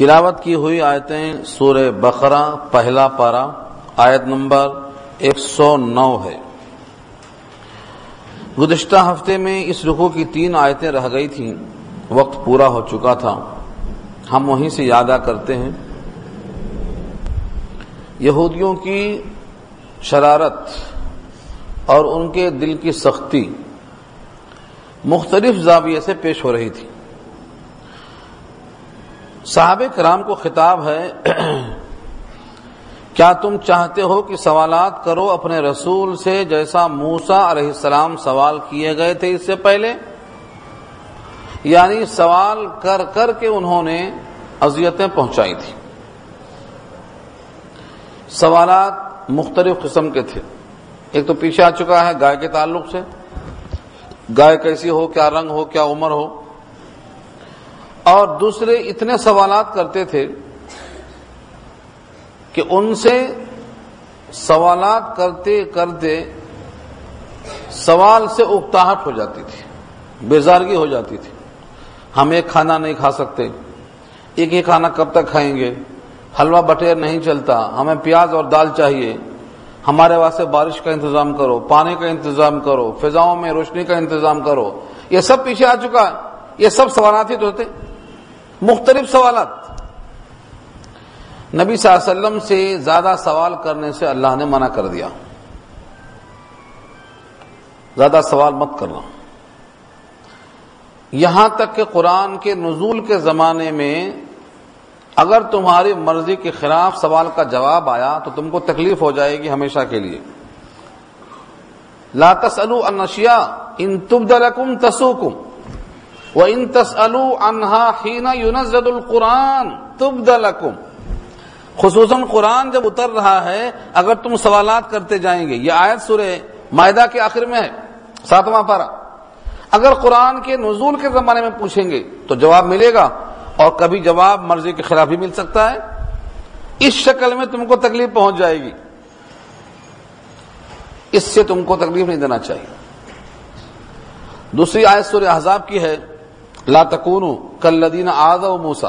تلاوت کی ہوئی آیتیں سورہ بقرہ، پہلا پارا آیت نمبر ایک سو نو ہے۔ گزشتہ ہفتے میں اس رخو کی تین آیتیں رہ گئی تھیں۔ وقت پورا ہو چکا تھا۔ ہم وہیں سے یادہ کرتے ہیں۔ یہودیوں کی شرارت اور ان کے دل کی سختی مختلف زاویے سے پیش ہو رہی تھی۔ صحابہ کرام کو خطاب ہے، کیا تم چاہتے ہو کہ سوالات کرو اپنے رسول سے جیسا موسا علیہ السلام سوال کیے گئے تھے اس سے پہلے؟ یعنی سوال کر کر کے انہوں نے اذیتیں پہنچائی تھی سوالات مختلف قسم کے تھے۔ ایک تو پیچھے آ چکا ہے گائے کے تعلق سے۔ گائے کیسی ہو، کیا رنگ ہو، کیا عمر ہو؟ اور دوسرے اتنے سوالات کرتے تھے کہ ان سے سوالات کرتے کرتے سوال سے اکتاہٹ ہو جاتی تھی، بیزارگی ہو جاتی تھی۔ ہم ایک کھانا نہیں کھا سکتے، ایک ہی کھانا کب تک کھائیں گے؟ حلوہ بٹیر نہیں چلتا، ہمیں پیاز اور دال چاہیے۔ ہمارے واسطے بارش کا انتظام کرو، پانی کا انتظام کرو، فضاؤں میں روشنی کا انتظام کرو۔ یہ سب پیچھے آ چکا ہے، یہ سب سوالات ہی تو ہوتے۔ مختلف سوالات۔ نبی صلی اللہ علیہ وسلم سے زیادہ سوال کرنے سے اللہ نے منع کر دیا۔ زیادہ سوال مت کرنا۔ یہاں تک کہ قرآن کے نزول کے زمانے میں اگر تمہاری مرضی کے خلاف سوال کا جواب آیا تو تم کو تکلیف ہو جائے گی ہمیشہ کے لیے۔ لا تسلو انشیا ان تبدلکم تسوکم وہ ان تسلو انہا حین یونزد القرآن تبدلکم خصوصاً قرآن جب اتر رہا ہے، اگر تم سوالات کرتے جائیں گے، یہ آیت سورہ معدہ کے آخر میں ہے، ساتواں پارا اگر قرآن کے نزول کے زمانے میں پوچھیں گے، تو جواب ملے گا، اور کبھی جواب مرضی کے خلاف بھی مل سکتا ہے۔ اس شکل میں تم کو تکلیف پہنچ جائے گی۔ اس سے تم کو تکلیف نہیں دینا چاہیے۔ دوسری آیت سورہ احزاب کی ہے لا تکون کل لدین و موسا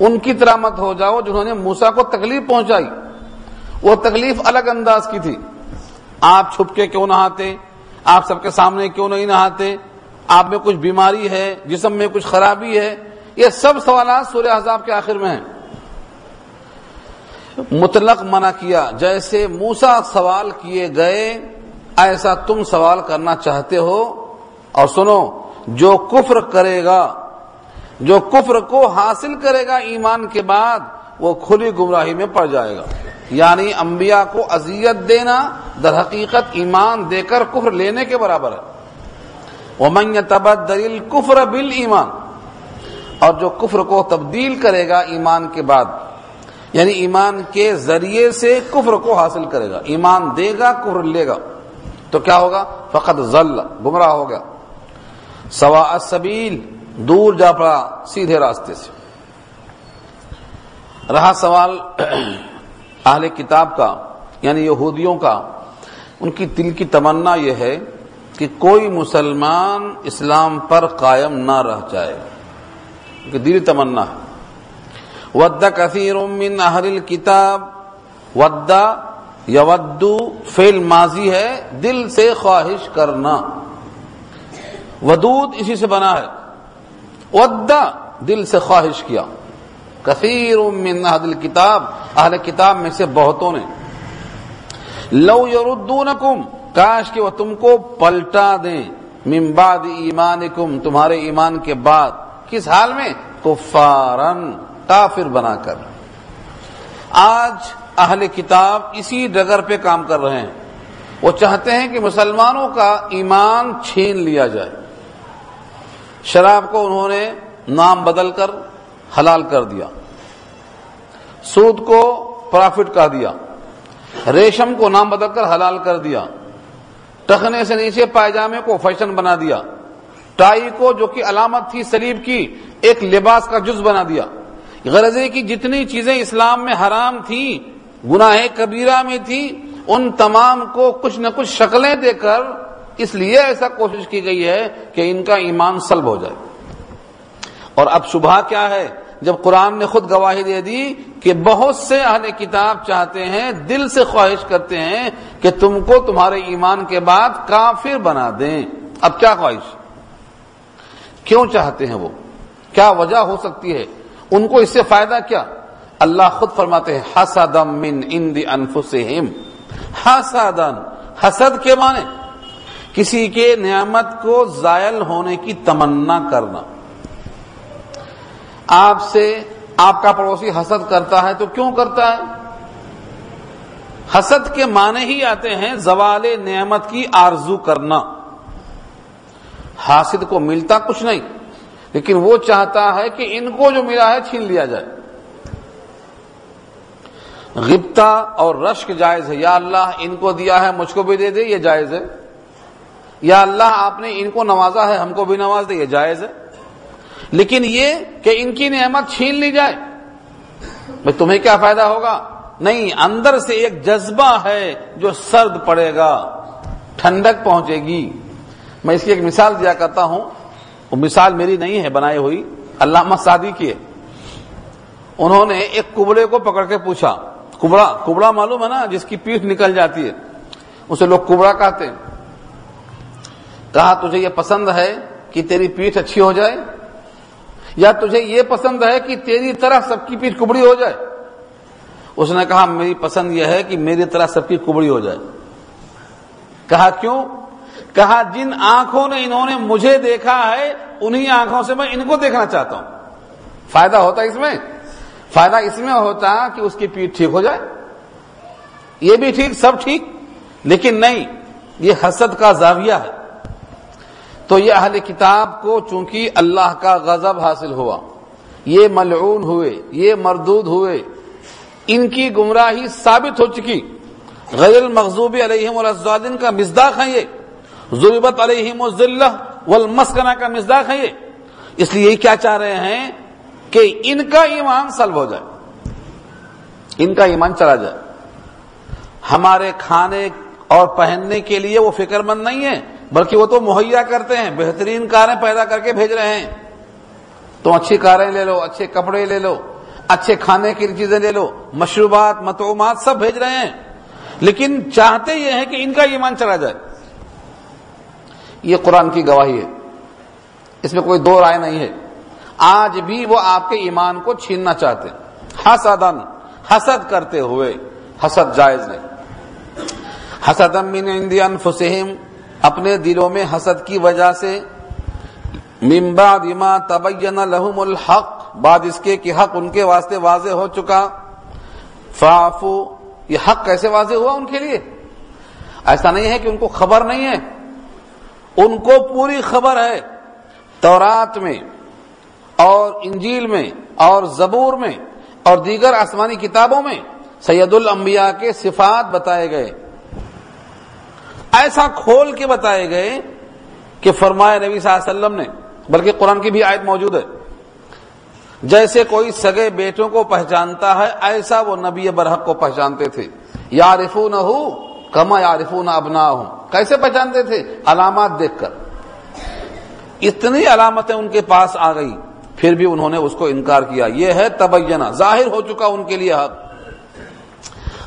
ان کی طرح مت ہو جاؤ جنہوں نے موسا کو تکلیف پہنچائی۔ وہ تکلیف الگ انداز کی تھی۔ آپ چھپ کے کیوں نہاتے؟ آپ سب کے سامنے کیوں نہیں نہاتے؟ آپ میں کچھ بیماری ہے، جسم میں کچھ خرابی ہے۔ یہ سب سوالات سورہ حذاب کے آخر میں ہیں۔ مطلق منع کیا۔ جیسے موسا سوال کیے گئے، ایسا تم سوال کرنا چاہتے ہو۔ اور سنو جو کفر کرے گا، جو کفر کو حاصل کرے گا ایمان کے بعد، وہ کھلی گمراہی میں پڑ جائے گا۔ یعنی انبیاء کو اذیت دینا، در حقیقت ایمان دے کر کفر لینے کے برابر ہے۔ وہ من کفر بل ایمان اور جو کفر کو تبدیل کرے گا ایمان کے بعد یعنی ایمان کے ذریعے سے کفر کو حاصل کرے گا۔ ایمان دے گا، کفر لے گا۔ تو کیا ہوگا؟ فقط ذل۔ گمراہ ہوگا سوا سبیل، دور جا پڑا سیدھے راستے سے۔ رہا سوال اہل کتاب کا یعنی یہودیوں کا۔ ان کی دل کی تمنا یہ ہے کہ کوئی مسلمان اسلام پر قائم نہ رہ جائے۔ کہ دلی تمنا ہے۔ ود کثیر من اہل کتاب ودا یودو فیل ماضی ہے، دل سے خواہش کرنا۔ ودود اسی سے بنا ہے۔ ودا دل سے خواہش کیا۔ کثیر من اہل کتاب اہل کتاب میں سے بہتوں نے۔ لو یردونکم، کاش کہ وہ تم کو پلٹا دیں۔ من بعد ایمانکم، تمہارے ایمان کے بعد۔ کس حال میں؟ کفارن، کافر بنا کر۔ آج اہل کتاب اسی ڈگر پہ کام کر رہے ہیں۔ وہ چاہتے ہیں کہ مسلمانوں کا ایمان چھین لیا جائے۔ شراب کو انہوں نے نام بدل کر حلال کر دیا۔ سود کو پرافٹ کہہ دیا۔ ریشم کو نام بدل کر حلال کر دیا۔ ٹخنے سے نیچے پائجامے کو فیشن بنا دیا۔ ٹائی کو جو کہ علامت تھی، سلیب کی، ایک لباس کا جز بنا دیا۔ غرضے کی جتنی چیزیں اسلام میں حرام تھی گناہ کبیرہ میں تھی ان تمام کو کچھ نہ کچھ شکلیں دے کر اس لیے ایسا کوشش کی گئی ہے کہ ان کا ایمان سلب ہو جائے۔ اور اب صبح کیا ہے؟ جب قرآن نے خود گواہی دے دی کہ بہت سے اہل کتاب چاہتے ہیں، دل سے خواہش کرتے ہیں کہ تم کو تمہارے ایمان کے بعد کافر بنا دیں۔ اب کیا خواہش؟ کیوں چاہتے ہیں وہ؟ کیا وجہ ہو سکتی ہے؟ ان کو اس سے فائدہ کیا؟ اللہ خود فرماتے ہیں حسدم من اند انفسہم۔ حسدن حسد کے معنی؟ کسی کے نعمت کو زائل ہونے کی تمنا کرنا۔ آپ سے آپ کا پڑوسی حسد کرتا ہے تو کیوں کرتا ہے؟ حسد کے معنی ہی آتے ہیں زوال نعمت کی آرزو کرنا۔ حاسد کو ملتا کچھ نہیں، لیکن وہ چاہتا ہے کہ ان کو جو ملا ہے چھین لیا جائے۔ غبتا اور رشک جائز ہے، یا اللہ ان کو دیا ہے، مجھ کو بھی دے دے، یہ جائز ہے۔ یا اللہ آپ نے ان کو نوازا ہے، ہم کو بھی نواز دے، یہ جائز ہے۔ لیکن یہ کہ ان کی نعمت چھین لی جائے میں تمہیں کیا فائدہ ہوگا؟ نہیں، اندر سے ایک جذبہ ہے جو سرد پڑے گا، ٹھنڈک پہنچے گی۔ میں اس کی ایک مثال دیا کرتا ہوں۔ وہ مثال میری نہیں ہے، بنائی ہوئی۔ علامہ سادی کی ہے۔ انہوں نے ایک کبڑے کو پکڑ کے پوچھا، کبڑا کبڑا معلوم ہے نا، جس کی پیٹھ نکل جاتی ہے، اسے لوگ کبڑا کہتے ہیں۔ کہا تجھے یہ پسند ہے کہ تیری پیٹھ اچھی ہو جائے؟ یا تجھے یہ پسند ہے کہ تیری طرح سب کی پیٹھ کبڑی ہو جائے؟ اس نے کہا، میری پسند یہ ہے کہ میری طرح سب کی کبڑی ہو جائے۔ کہا کیوں؟ کہا، جن آنکھوں نے انہوں نے مجھے دیکھا ہے، انہی آنکھوں سے میں ان کو دیکھنا چاہتا ہوں۔ فائدہ ہوتا اس میں؟ فائدہ اس میں ہوتا کہ اس کی پیٹھ ٹھیک ہو جائے۔ یہ بھی ٹھیک، سب ٹھیک، لیکن نہیں، یہ حسد کا زاویہ ہے۔ تو یہ اہل کتاب کو چونکہ اللہ کا غضب حاصل ہوا، یہ ملعون ہوئے، یہ مردود ہوئے، ان کی گمراہی ثابت ہو چکی۔ غیر المغضوب علیہم والازوادن کا مزداق ہے یہ، ضربت علیہم الزلہ والمسکنہ کا مزداق ہے یہ۔ اس لیے یہ کیا چاہ رہے ہیں کہ ان کا ایمان سلب ہو جائے۔ ان کا ایمان چلا جائے۔ ہمارے کھانے اور پہننے کے لیے وہ فکر مند نہیں ہے بلکہ وہ تو مہیا کرتے ہیں، بہترین کاریں پیدا کر کے بھیج رہے ہیں۔ تو اچھی کاریں لے لو، اچھے کپڑے لے لو، اچھے کھانے کی چیزیں لے لو، مشروبات متعومات سب بھیج رہے ہیں۔ لیکن چاہتے یہ ہیں کہ ان کا ایمان چلا جائے۔ یہ قرآن کی گواہی ہے۔ اس میں کوئی دو رائے نہیں ہے۔ آج بھی وہ آپ کے ایمان کو چھیننا چاہتے حسدن حسد کرتے ہوئے، حسد جائز نہیں حسدم من عند انفسہم اپنے دلوں میں حسد کی وجہ سے۔ ممبا دما تبین لہم الحق، بعد اس کے کہ حق ان کے واسطے واضح ہو چکا۔ فافو یہ حق کیسے واضح ہوا ان کے لیے؟ ایسا نہیں ہے کہ ان کو خبر نہیں ہے۔ ان کو پوری خبر ہے۔ تورات میں اور انجیل میں اور زبور میں اور دیگر آسمانی کتابوں میں سید الانبیاء کے صفات بتائے گئے۔ ایسا کھول کے بتائے گئے کہ فرمایا نبی صلی اللہ علیہ وسلم نے، بلکہ قرآن کی بھی آیت موجود ہے، جیسے کوئی سگے بیٹوں کو پہچانتا ہے، ایسا وہ نبی برحق کو پہچانتے تھے۔ یارفون ہو کما یارفون ابنا ہوں کیسے پہچانتے تھے؟ علامات دیکھ کر۔ اتنی علامتیں ان کے پاس آ گئی پھر بھی انہوں نے اس کو انکار کیا۔ یہ ہے تبینہ، ظاہر ہو چکا ان کے لیے حق۔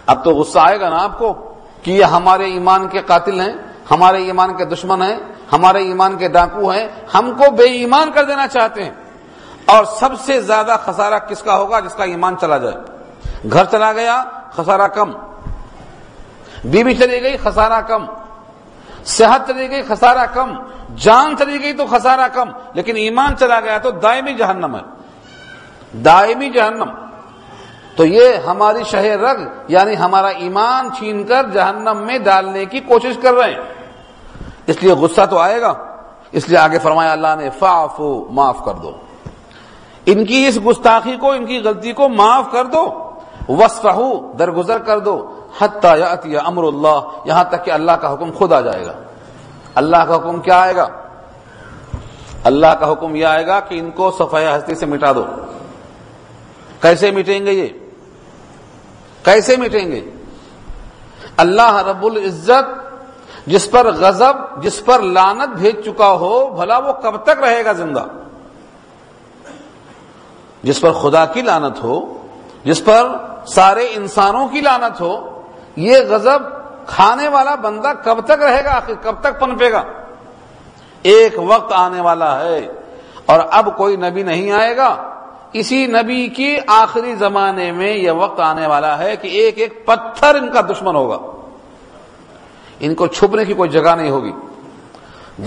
اب تو غصہ آئے گا نا آپ کو؟ کہ یہ ہمارے ایمان کے قاتل ہیں، ہمارے ایمان کے دشمن ہیں، ہمارے ایمان کے ڈاکو ہیں، ہم کو بے ایمان کر دینا چاہتے ہیں۔ اور سب سے زیادہ خسارہ کس کا ہوگا جس کا ایمان چلا جائے؟ گھر چلا گیا، خسارہ کم۔ بیوی چلی گئی، خسارہ کم۔ صحت چلی گئی، خسارہ کم۔ جان چلی گئی تو خسارہ کم، لیکن ایمان چلا گیا تو دائمی جہنم ہے۔ دائمی جہنم۔ تو یہ ہماری شہ رگ یعنی ہمارا ایمان چھین کر جہنم میں ڈالنے کی کوشش کر رہے ہیں۔ اس لیے غصہ تو آئے گا۔ اس لیے آگے فرمایا اللہ نے فافو معاف کر دو۔ ان کی اس گستاخی کو، ان کی غلطی کو معاف کر دو۔ وسفہ درگزر کر دو۔ حتی امر اللہ، یہاں تک کہ اللہ کا حکم خود آ جائے گا۔ اللہ کا حکم کیا آئے گا؟ اللہ کا حکم یہ آئے گا کہ ان کو صفائی ہستی سے مٹا دو۔ کیسے مٹیں گے یہ؟ کیسے مٹیں گے؟ اللہ رب العزت جس پر غضب، جس پر لانت بھیج چکا ہو، بھلا وہ کب تک رہے گا زندہ؟ جس پر خدا کی لانت ہو، جس پر سارے انسانوں کی لانت ہو، یہ غضب کھانے والا بندہ کب تک رہے گا؟ آخر کب تک پنپے گا؟ ایک وقت آنے والا ہے اور اب کوئی نبی نہیں آئے گا اسی نبی کی آخری زمانے میں یہ وقت آنے والا ہے کہ ایک ایک پتھر ان کا دشمن ہوگا۔ ان کو چھپنے کی کوئی جگہ نہیں ہوگی۔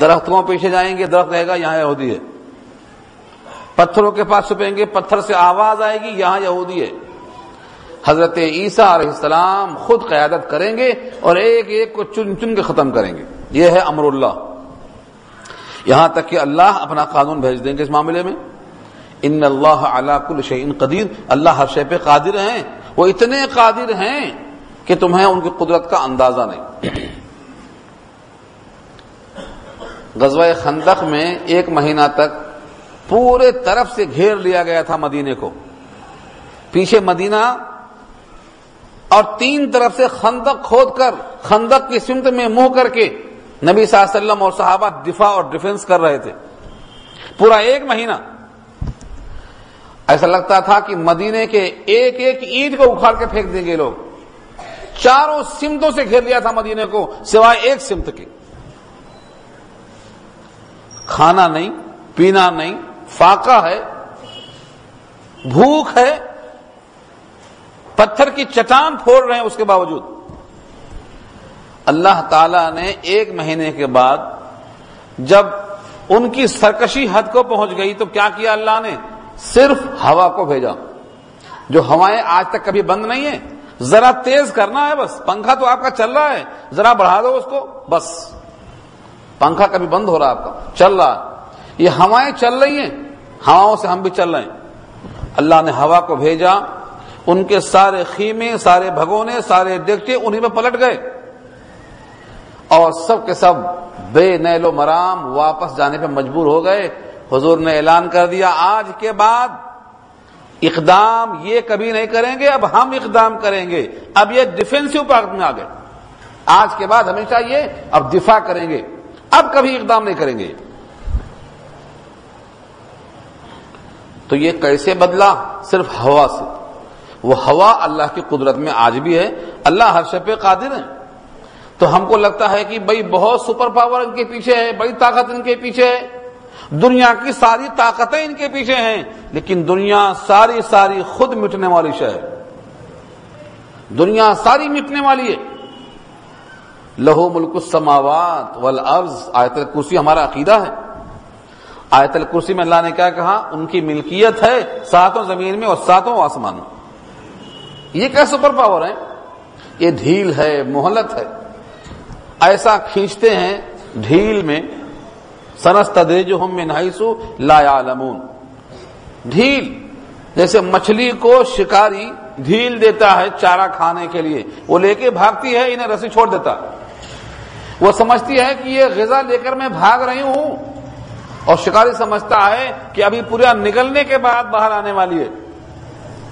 درختوں پیچھے جائیں گے، درخت رہے گا، یہاں یہودی ہے۔ پتھروں کے پاس چھپیں گے، پتھر سے آواز آئے گی، یہاں یہودی ہے۔ حضرت عیسیٰ علیہ السلام خود قیادت کریں گے اور ایک ایک کو چن چن کے ختم کریں گے۔ یہ ہے امر اللہ۔ یہاں تک کہ اللہ اپنا قانون بھیج دیں گے اس معاملے میں۔ ان اللہ علا کل شعین قدیر، اللہ ہر شے پہ قادر ہیں۔ وہ اتنے قادر ہیں کہ تمہیں ان کی قدرت کا اندازہ نہیں۔ غزوہ خندق میں ایک مہینہ تک پورے طرف سے گھیر لیا گیا تھا مدینے کو۔ پیچھے مدینہ اور تین طرف سے خندق کھود کر، خندق کی سمت میں منہ کر کے نبی صلی اللہ علیہ وسلم اور صحابہ دفاع اور ڈیفنس کر رہے تھے۔ پورا ایک مہینہ۔ ایسا لگتا تھا کہ مدینے کے ایک ایک اینٹ کو اکھاڑ کے پھینک دیں گے لوگ۔ چاروں سمتوں سے گھیر لیا تھا مدینے کو، سوائے ایک سمت کے۔ کھانا نہیں، پینا نہیں، فاقہ ہے، بھوک ہے، پتھر کی چٹان پھوڑ رہے ہیں اس کے باوجود۔ اللہ تعالی نے ایک مہینے کے بعد جب ان کی سرکشی حد کو پہنچ گئی تو کیا کیا اللہ نے؟ صرف ہوا کو بھیجا۔ جو ہوائیں آج تک کبھی بند نہیں ہیں، ذرا تیز کرنا ہے بس۔ پنکھا تو آپ کا چل رہا ہے، ذرا بڑھا دو اس کو، بس۔ پنکھا کبھی بند ہو رہا آپ کا، چل رہا ہے۔ یہ ہوائیں چل رہی ہیں، ہواؤں سے ہم بھی چل رہے ہیں۔ اللہ نے ہوا کو بھیجا، ان کے سارے خیمے، سارے بھگونے، سارے دیکھتے انہیں میں پلٹ گئے۔ اور سب کے سب بے نیل و مرام واپس جانے پہ مجبور ہو گئے۔ حضور نے اعلان کر دیا، آج کے بعد اقدام یہ کبھی نہیں کریں گے، اب ہم اقدام کریں گے۔ اب یہ ڈیفینسو پارٹ میں آ گئے۔ آج کے بعد ہمیشہ یہ اب دفاع کریں گے۔ اب کبھی اقدام نہیں کریں گے۔ تو یہ کیسے بدلا؟ صرف ہوا سے۔ وہ ہوا اللہ کی قدرت میں آج بھی ہے۔ اللہ ہر شے پہ قادر ہے تو ہم کو لگتا ہے کہ بھائی بہت سپر پاور ان کے پیچھے ہے، بڑی طاقت ان کے پیچھے ہے۔ دنیا کی ساری طاقتیں ان کے پیچھے ہیں، لیکن دنیا ساری ساری خود مٹنے والی شہ دنیا ساری مٹنے والی ہے۔ لہو ملک السماوات والارض، آیت الکرسی ہمارا عقیدہ ہے۔ آیت الکرسی میں اللہ نے کیا کہا، ان کی ملکیت ہے ساتوں زمین میں اور ساتوں آسمان میں۔ یہ کیا سپر پاور ہے یہ ڈھیل ہے، مہلت ہے۔ ایسا کھینچتے ہیں ڈھیل میں سنست دے جو لا لمون ڈھیل، جیسے مچھلی کو شکاری ڈھیل دیتا ہے چارہ کھانے کے لیے، وہ لے کے بھاگتی ہے، انہیں رسی چھوڑ دیتا۔ وہ سمجھتی ہے کہ یہ غذا لے کر میں بھاگ رہی ہوں۔ اور شکاری سمجھتا ہے کہ ابھی پورا نگلنے کے بعد باہر آنے والی ہے۔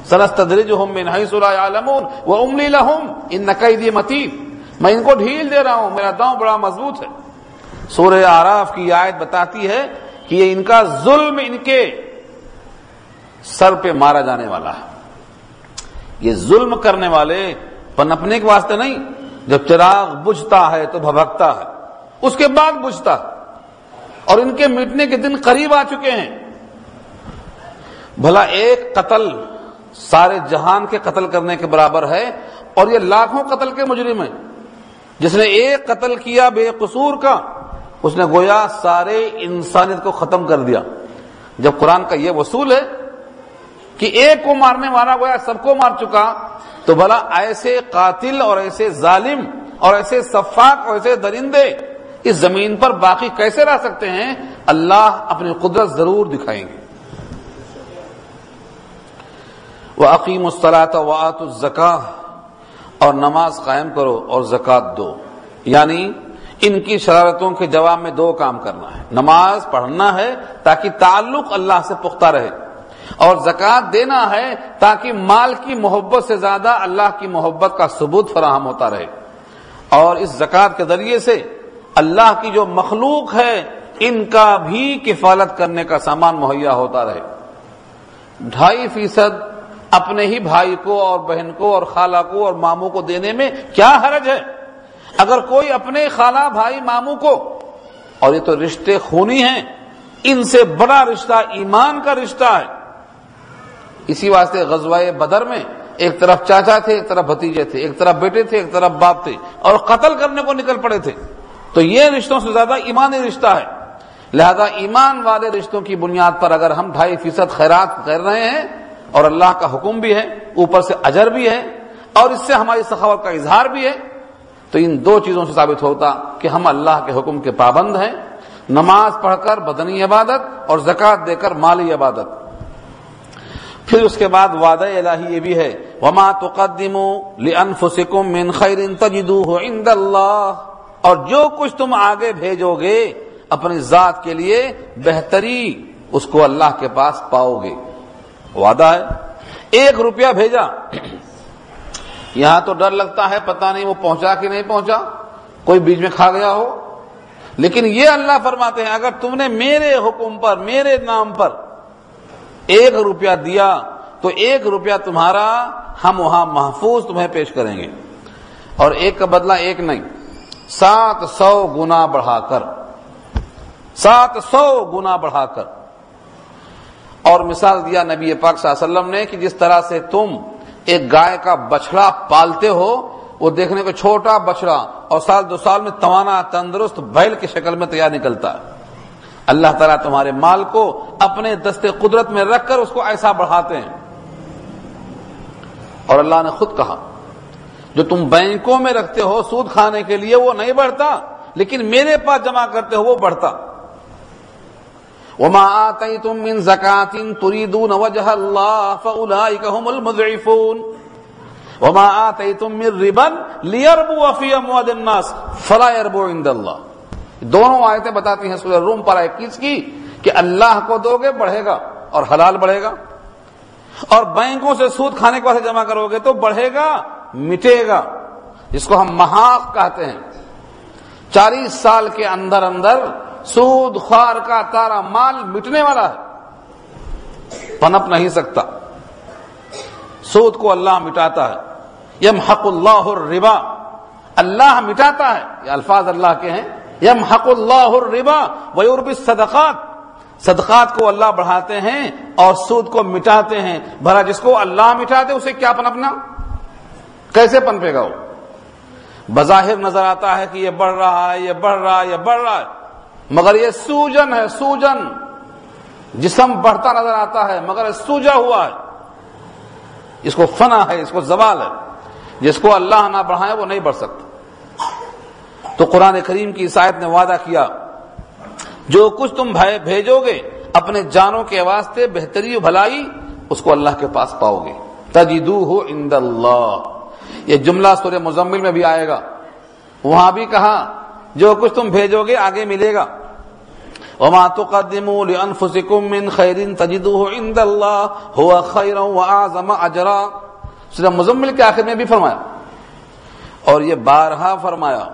سنست جو ہم میں لمون وہ املی لہم ان نقی متی میں ان کو ڈھیل دے رہا ہوں، میرا داؤں بڑا مضبوط ہے۔ سورہ آراف کی آیت بتاتی ہے کہ یہ ان کا ظلم ان کے سر پہ مارا جانے والا ہے۔ یہ ظلم کرنے والے پنپنے کے واسطے نہیں، جب چراغ بجھتا ہے تو بھبکتا ہے، اس کے بعد بجھتا اور ان کے مٹنے کے دن قریب آ چکے ہیں۔ بھلا ایک قتل سارے جہان کے قتل کرنے کے برابر ہے اور یہ لاکھوں قتل کے مجرم ہیں۔ جس نے ایک قتل کیا بے قصور کا اس نے گویا سارے انسانیت کو ختم کر دیا۔ جب قرآن کا یہ وصول ہے کہ ایک کو مارنے والا گویا سب کو مار چکا، تو بھلا ایسے قاتل اور ایسے ظالم اور ایسے صفاق اور ایسے درندے اس زمین پر باقی کیسے رہ سکتے ہیں؟ اللہ اپنی قدرت ضرور دکھائیں گے۔ وہ عقیم الصلاط وعت الزکا اور نماز قائم کرو اور زکوٰۃ دو۔ یعنی ان کی شرارتوں کے جواب میں دو کام کرنا ہے۔ نماز پڑھنا ہے تاکہ تعلق اللہ سے پختہ رہے۔ اور زکوٰۃ دینا ہے تاکہ مال کی محبت سے زیادہ اللہ کی محبت کا ثبوت فراہم ہوتا رہے۔ اور اس زکوٰۃ کے ذریعے سے اللہ کی جو مخلوق ہے، ان کا بھی کفالت کرنے کا سامان مہیا ہوتا رہے۔ ڈھائی فیصد اپنے ہی بھائی کو اور بہن کو اور خالہ کو اور ماموں کو دینے میں کیا حرج ہے؟ اگر کوئی اپنے خالہ بھائی ماموں کو اور یہ تو رشتے خونی ہیں، ان سے بڑا رشتہ، ایمان کا رشتہ ہے۔ اسی واسطے غزوہ بدر میں ایک طرف چاچا تھے، ایک طرف بھتیجے تھے، ایک طرف بیٹے تھے، ایک طرف باپ تھے اور قتل کرنے کو نکل پڑے تھے۔ تو یہ رشتوں سے زیادہ ایمانی رشتہ ہے۔ لہذا ایمان والے رشتوں کی بنیاد پر اگر ہم ڈھائی فیصد خیرات کر رہے ہیں اور اللہ کا حکم بھی ہے، اوپر سے اجر بھی ہے اور اس سے ہماری سخاوت کا اظہار بھی ہے تو ان دو چیزوں سے ثابت ہوتا کہ ہم اللہ کے حکم کے پابند ہیں۔ نماز پڑھ کر بدنی عبادت اور زکات دے کر مالی عبادت۔ پھر اس کے بعد وعدہ الہی یہ بھی ہے، وما تقدموا لانفسکم من خیر تجدوه عند اللہ اور جو کچھ تم آگے بھیجو گے اپنی ذات کے لیے بہتری اس کو اللہ کے پاس پاؤ گے۔ وعدہ ہے، ایک روپیہ بھیجا۔ یہاں تو ڈر لگتا ہے، پتہ نہیں وہ پہنچا کہ نہیں پہنچا، کوئی بیچ میں کھا گیا ہو۔ لیکن یہ اللہ فرماتے ہیں، اگر تم نے میرے حکم پر، میرے نام پر ایک روپیہ دیا، تو ایک روپیہ تمہارا ہم وہاں محفوظ تمہیں پیش کریں گے۔ اور ایک کا بدلہ ایک نہیں، سات سو گنا بڑھا کر، سات سو گنا بڑھا کر۔ اور مثال دیا نبی پاک صلی اللہ علیہ وسلم نے کہ جس طرح سے تم ایک گائے کا بچڑا پالتے ہو، وہ دیکھنے کو چھوٹا بچڑا اور سال دو سال میں توانا تندرست بیل کی شکل میں تیار نکلتا ہے۔ اللہ تعالیٰ تمہارے مال کو اپنے دستے قدرت میں رکھ کر اس کو ایسا بڑھاتے ہیں۔ اور اللہ نے خود کہا، جو تم بینکوں میں رکھتے ہو سود کھانے کے لیے وہ نہیں بڑھتا، لیکن میرے پاس جمع کرتے ہو وہ بڑھتا۔ وما آتيتم من زكاة تريدون وجه الله فأولئك هم المضعفون. وما آتيتم من ربا ليربوا في أموال الناس فلا يربوا عند الله. دونوں آیتیں بتاتی ہیں سورہ روم پر اکیس کی کہ اللہ کو دو گے بڑھے گا اور حلال بڑھے گا اور بینکوں سے سود کھانے کے بعد جمع کرو گے تو بڑھے گا، مٹے گا، جس کو ہم محاق کہتے ہیں۔ چالیس سال کے اندر اندر سود، خوار کا تارا مال مٹنے والا ہے۔ پنپ نہیں سکتا۔ سود کو اللہ مٹاتا ہے۔ یم حق اللہ الربا۔ اللہ مٹاتا ہے۔ یہ الفاظ اللہ کے ہیں۔ یم حق اللہ الربا ویورب صدقات صدقات کو اللہ بڑھاتے ہیں اور سود کو مٹاتے ہیں۔ بھلا جس کو اللہ مٹاتے، اسے کیا پنپنا؟ کیسے پنپے گا وہ؟ بظاہر نظر آتا ہے کہ یہ بڑھ رہا ہے، یہ بڑھ رہا ہے، یہ بڑھ رہا ہے۔ مگر یہ سوجن ہے، سوجن۔ جسم بڑھتا نظر آتا ہے، مگر سوجا ہوا ہے۔ اس کو فنا ہے، اس کو زوال ہے۔ جس کو اللہ نہ بڑھائے وہ نہیں بڑھ سکتا۔ تو قرآن کریم کی عیسائیت نے وعدہ کیا، جو کچھ تم بھیجو گے، اپنے جانوں کے واسطے بہتری بھلائی اس کو اللہ کے پاس پاؤ گے۔ تجدو ہو اند اللہ۔ یہ جملہ سورہ مزمل میں بھی آئے گا۔ وہاں بھی کہا جو کچھ تم بھیجو گے آگے ملے گا۔ وما تقدموا لانفسكم من خير تجدوه عند الله هو خيرا واعظم اجرا سورہ مزمل کے آخر میں بھی فرمایا۔ اور یہ بارہا فرمایا۔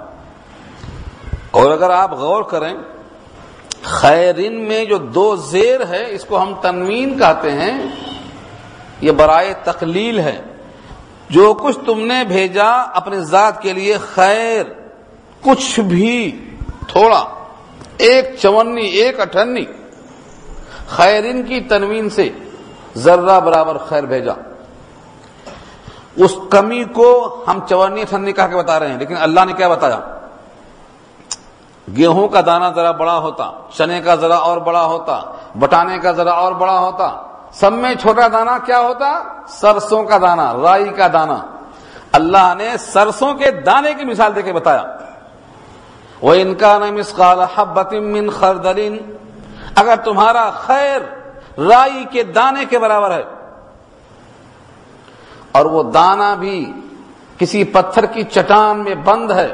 اور اگر آپ غور کریں، خیرن میں جو دو زیر ہے، اس کو ہم تنوین کہتے ہیں، یہ برائے تقلیل ہے۔ جو کچھ تم نے بھیجا اپنے ذات کے لیے خیر کچھ بھی تھوڑا، ایک چونی ایک اٹھنی خیرین کی تنوین سے ذرہ برابر خیر بھیجا۔ اس کمی کو ہم چونی اٹھنی کہا کے بتا رہے ہیں، لیکن اللہ نے کیا بتایا؟ گیہوں کا دانا ذرا بڑا ہوتا، چنے کا ذرا اور بڑا ہوتا، بٹانے کا ذرا اور بڑا ہوتا۔ سب میں چھوٹا دانا کیا ہوتا؟ سرسوں کا دانا، رائی کا دانا۔ اللہ نے سرسوں کے دانے کی مثال دے کے بتایا۔ وہ ان کا نام من خردلین اگر تمہارا خیر رائی کے دانے کے برابر ہے، اور وہ دانا بھی کسی پتھر کی چٹان میں بند ہے،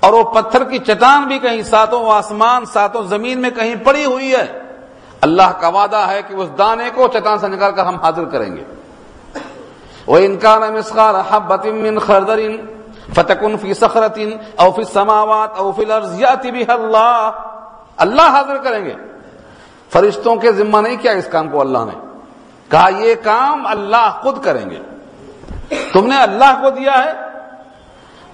اور وہ پتھر کی چٹان بھی کہیں ساتوں آسمان، ساتوں زمین میں کہیں پڑی ہوئی ہے، اللہ کا وعدہ ہے کہ اس دانے کو چٹان سے نکال کر ہم حاضر کریں گے۔ وہ ان کا نام من خردرین فتکن فی سخرتن او فی السماوات او فی الارض، یاتی بھی اللہ۔ اللہ حاضر کریں گے۔ فرشتوں کے ذمہ نہیں کیا اس کام کو اللہ نے۔ کہا یہ کام اللہ خود کریں گے۔ تم نے اللہ کو دیا ہے۔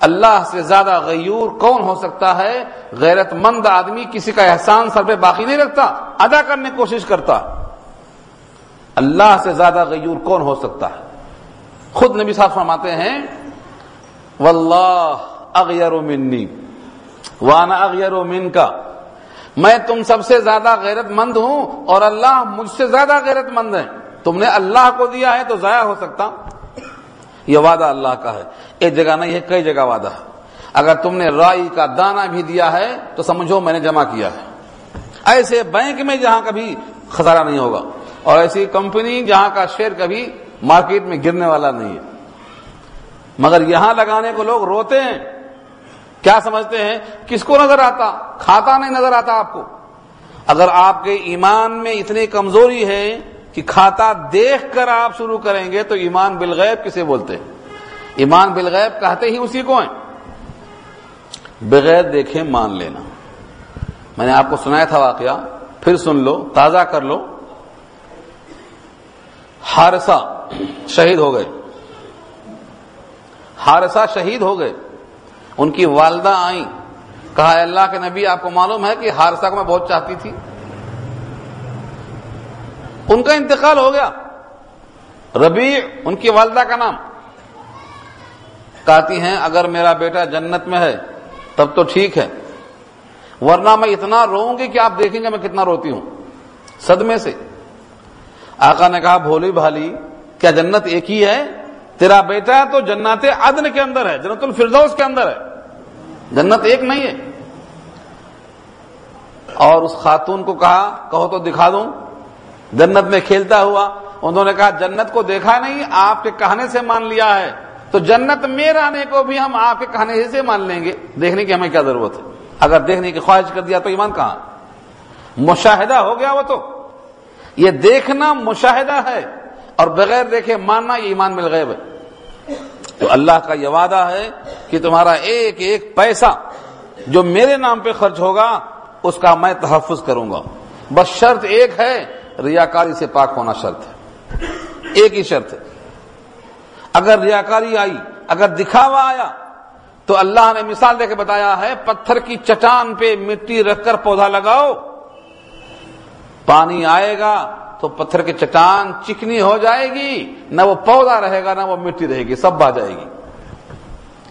اللہ سے زیادہ غیور کون ہو سکتا ہے؟ غیرت مند آدمی کسی کا احسان سر پہ باقی نہیں رکھتا، ادا کرنے کی کوشش کرتا۔ اللہ سے زیادہ غیور کون ہو سکتا ہے؟ خود نبی صاحب فرماتے ہیں واللہ اغیر منی وانا اغیر من کا میں تم سب سے زیادہ غیرت مند ہوں اور اللہ مجھ سے زیادہ غیرت مند ہے تم نے اللہ کو دیا ہے تو ضائع ہو سکتا یہ وعدہ اللہ کا ہے ایک جگہ نہیں ہے، کئی جگہ وعدہ ہے۔ اگر تم نے رائی کا دانا بھی دیا ہے تو سمجھو میں نے جمع کیا ہے۔ ایسے بینک میں جہاں کبھی خسارہ نہیں ہوگا اور ایسی کمپنی جہاں کا شیئر کبھی مارکیٹ میں گرنے والا نہیں ہے۔ مگر یہاں لگانے کو لوگ روتے ہیں۔ کیا سمجھتے ہیں؟ کس کو نظر آتا؟ کھاتا نہیں نظر آتا آپ کو۔ اگر آپ کے ایمان میں اتنی کمزوری ہے کہ کھاتا دیکھ کر آپ شروع کریں گے تو ایمان بالغیب کسے بولتے ہیں؟ ایمان بالغیب کہتے ہی اسی کو ہیں۔ بغیر دیکھے مان لینا۔ میں نے آپ کو سنایا تھا واقعہ۔ پھر سن لو، تازہ کر لو۔ ہارسا شہید ہو گئے۔ ہارسا شہید ہو گئے۔ ان کی والدہ آئیں۔ کہا اللہ کے نبی، آپ کو معلوم ہے کہ ہارسا کو میں بہت چاہتی تھی۔ ان کا انتقال ہو گیا۔ ربیع، ان کی والدہ کا نام۔ کہتی ہیں، اگر میرا بیٹا جنت میں ہے، تب تو ٹھیک ہے۔ ورنہ میں اتنا روؤں گی کہ آپ دیکھیں گے میں کتنا روتی ہوں۔ صدمے سے۔ آقا نے کہا، بھولی بھالی، کیا جنت ایک ہی ہے؟ تیرا بیٹا ہے تو جنت عدن کے اندر ہے، جنت الفردوس کے اندر ہے۔ جنت ایک نہیں ہے۔ اور اس خاتون کو کہا، کہو تو دکھا دوں۔ جنت میں کھیلتا ہوا، انہوں نے کہا، جنت کو دیکھا نہیں، آپ کے کہنے سے مان لیا ہے۔ تو جنت میں رہنے کو بھی ہم آپ کے کہنے سے مان لیں گے۔ دیکھنے کی ہمیں کیا ضرورت ہے؟ اگر دیکھنے کی خواہش کر دیا تو ایمان کہاں؟ مشاہدہ ہو گیا وہ تو۔ یہ دیکھنا مشاہدہ ہے۔ اور بغیر دیکھے ماننا یہ ایمان مل گئے تو اللہ کا یہ وعدہ ہے کہ تمہارا ایک ایک پیسہ جو میرے نام پہ خرچ ہوگا، اس کا میں تحفظ کروں گا۔ بس شرط ایک ہے، ریاکاری سے پاک ہونا شرط ہے۔ ایک ہی شرط ہے۔ اگر ریاکاری آئی، اگر دکھاوا آیا، تو اللہ نے مثال دے کے بتایا ہے، پتھر کی چٹان پہ مٹی رکھ کر پودا لگاؤ، پانی آئے گا تو پتھر کی چٹان چکنی ہو جائے گی، نہ وہ پودا رہے گا، نہ وہ مٹی رہے گی، سب بہ جائے گی۔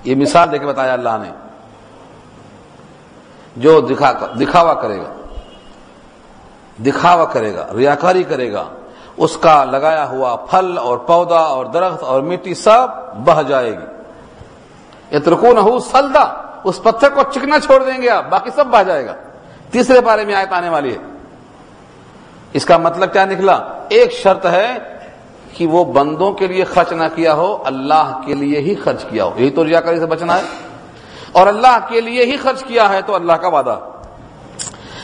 یہ مثال دے کے بتایا اللہ نے۔ جو دکھا دکھاوا کرے گا۔ دکھاوا کرے گا، ریاکاری کرے گا۔ اس کا لگایا ہوا پھل اور پودا اور درخت اور مٹی سب بہ جائے گی۔ اترکون ہو سلدا، اس پتھر کو چکنا چھوڑ دیں گے آپ، باقی سب بہ جائے گا۔ تیسرے بارے میں آیت آنے والی ہے۔ اس کا مطلب کیا نکلا؟ ایک شرط ہے کہ وہ بندوں کے لیے خرچ نہ کیا ہو، اللہ کے لیے ہی خرچ کیا ہو۔ یہی تو ریاکاری سے بچنا ہے۔ اور اللہ کے لیے ہی خرچ کیا ہے تو اللہ کا وعدہ۔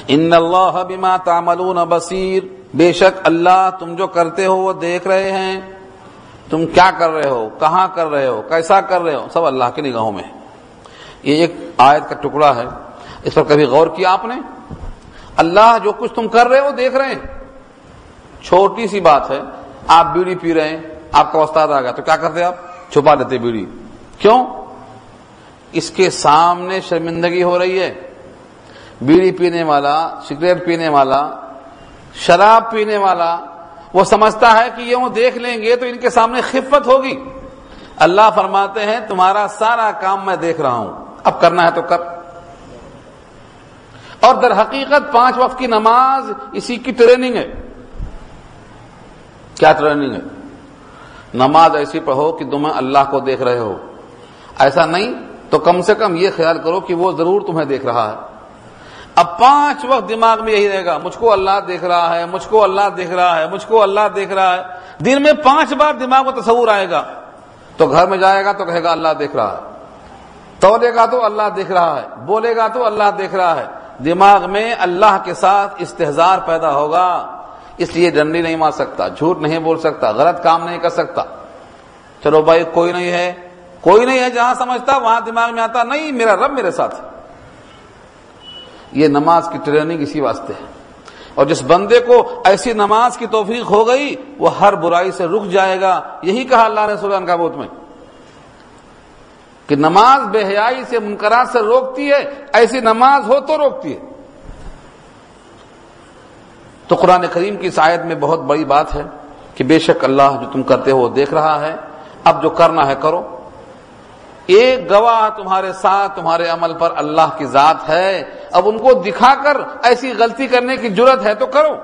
ان اللہ بما تعملون بصیر۔ بے شک اللہ تم جو کرتے ہو وہ دیکھ رہے ہیں۔ تم کیا کر رہے ہو؟ کہاں کر رہے ہو؟ کیسا کر رہے ہو؟ سب اللہ کی نگاہوں میں۔ یہ ایک آیت کا ٹکڑا ہے۔ اس پر کبھی غور کیا آپ نے؟ اللہ جو کچھ تم کر رہے ہو دیکھ رہے ہیں۔ چھوٹی سی بات ہے، آپ بیڑی پی رہے ہیں، آپ کا استاد آ گیا، تو کیا کرتے آپ؟ چھپا دیتے بیڑی۔ کیوں؟ اس کے سامنے شرمندگی ہو رہی ہے۔ بیڑی پینے والا، سگریٹ پینے والا، شراب پینے والا، وہ سمجھتا ہے کہ یہ وہ دیکھ لیں گے تو ان کے سامنے خفت ہوگی۔ اللہ فرماتے ہیں، تمہارا سارا کام میں دیکھ رہا ہوں۔ اب کرنا ہے تو کر۔ اور در حقیقت پانچ وقت کی نماز اسی کی ٹریننگ ہے۔ کیا ٹریننگ ہے؟ نماز ایسی پڑھو کہ تمہیں اللہ کو دیکھ رہے ہو۔ ایسا نہیں، تو کم سے کم یہ خیال کرو کہ وہ ضرور تمہیں دیکھ رہا ہے۔ اب پانچ وقت دماغ میں یہی رہے گا، مجھ کو اللہ دیکھ رہا ہے، مجھ کو اللہ دیکھ رہا ہے، مجھ کو اللہ دیکھ رہا ہے۔ دن میں پانچ بار دماغ میں تصور آئے گا۔ تو گھر میں جائے گا تو کہے گا اللہ دیکھ رہا ہے۔ تولے گا تو اللہ دیکھ رہا ہے، بولے گا تو اللہ دیکھ رہا ہے۔ دماغ میں اللہ کے ساتھ استحزار پیدا ہوگا۔ اس لیے ڈنڈی نہیں مار سکتا، جھوٹ نہیں بول سکتا، غلط کام نہیں کر سکتا۔ چلو بھائی، کوئی نہیں ہے، کوئی نہیں ہے جہاں سمجھتا، وہاں دماغ میں آتا، نہیں، میرا رب میرے ساتھ یہ نماز کی ٹریننگ اسی واسطے ہے۔ اور جس بندے کو ایسی نماز کی توفیق ہو گئی، وہ ہر برائی سے رک جائے گا۔ یہی کہا اللہ نے سلان کا بوت میں۔ کہ نماز بے حیائی سے منقرات سے روکتی ہے، ایسی نماز ہو تو روکتی ہے۔ تو قرآن کریم کی شاید میں بہت بڑی بات ہے کہ بے شک اللہ جو تم کرتے ہو دیکھ رہا ہے۔ اب جو کرنا ہے کرو۔ ایک گواہ تمہارے ساتھ، تمہارے عمل پر اللہ کی ذات ہے۔ اب ان کو دکھا کر ایسی غلطی کرنے کی ضرورت ہے تو کرو۔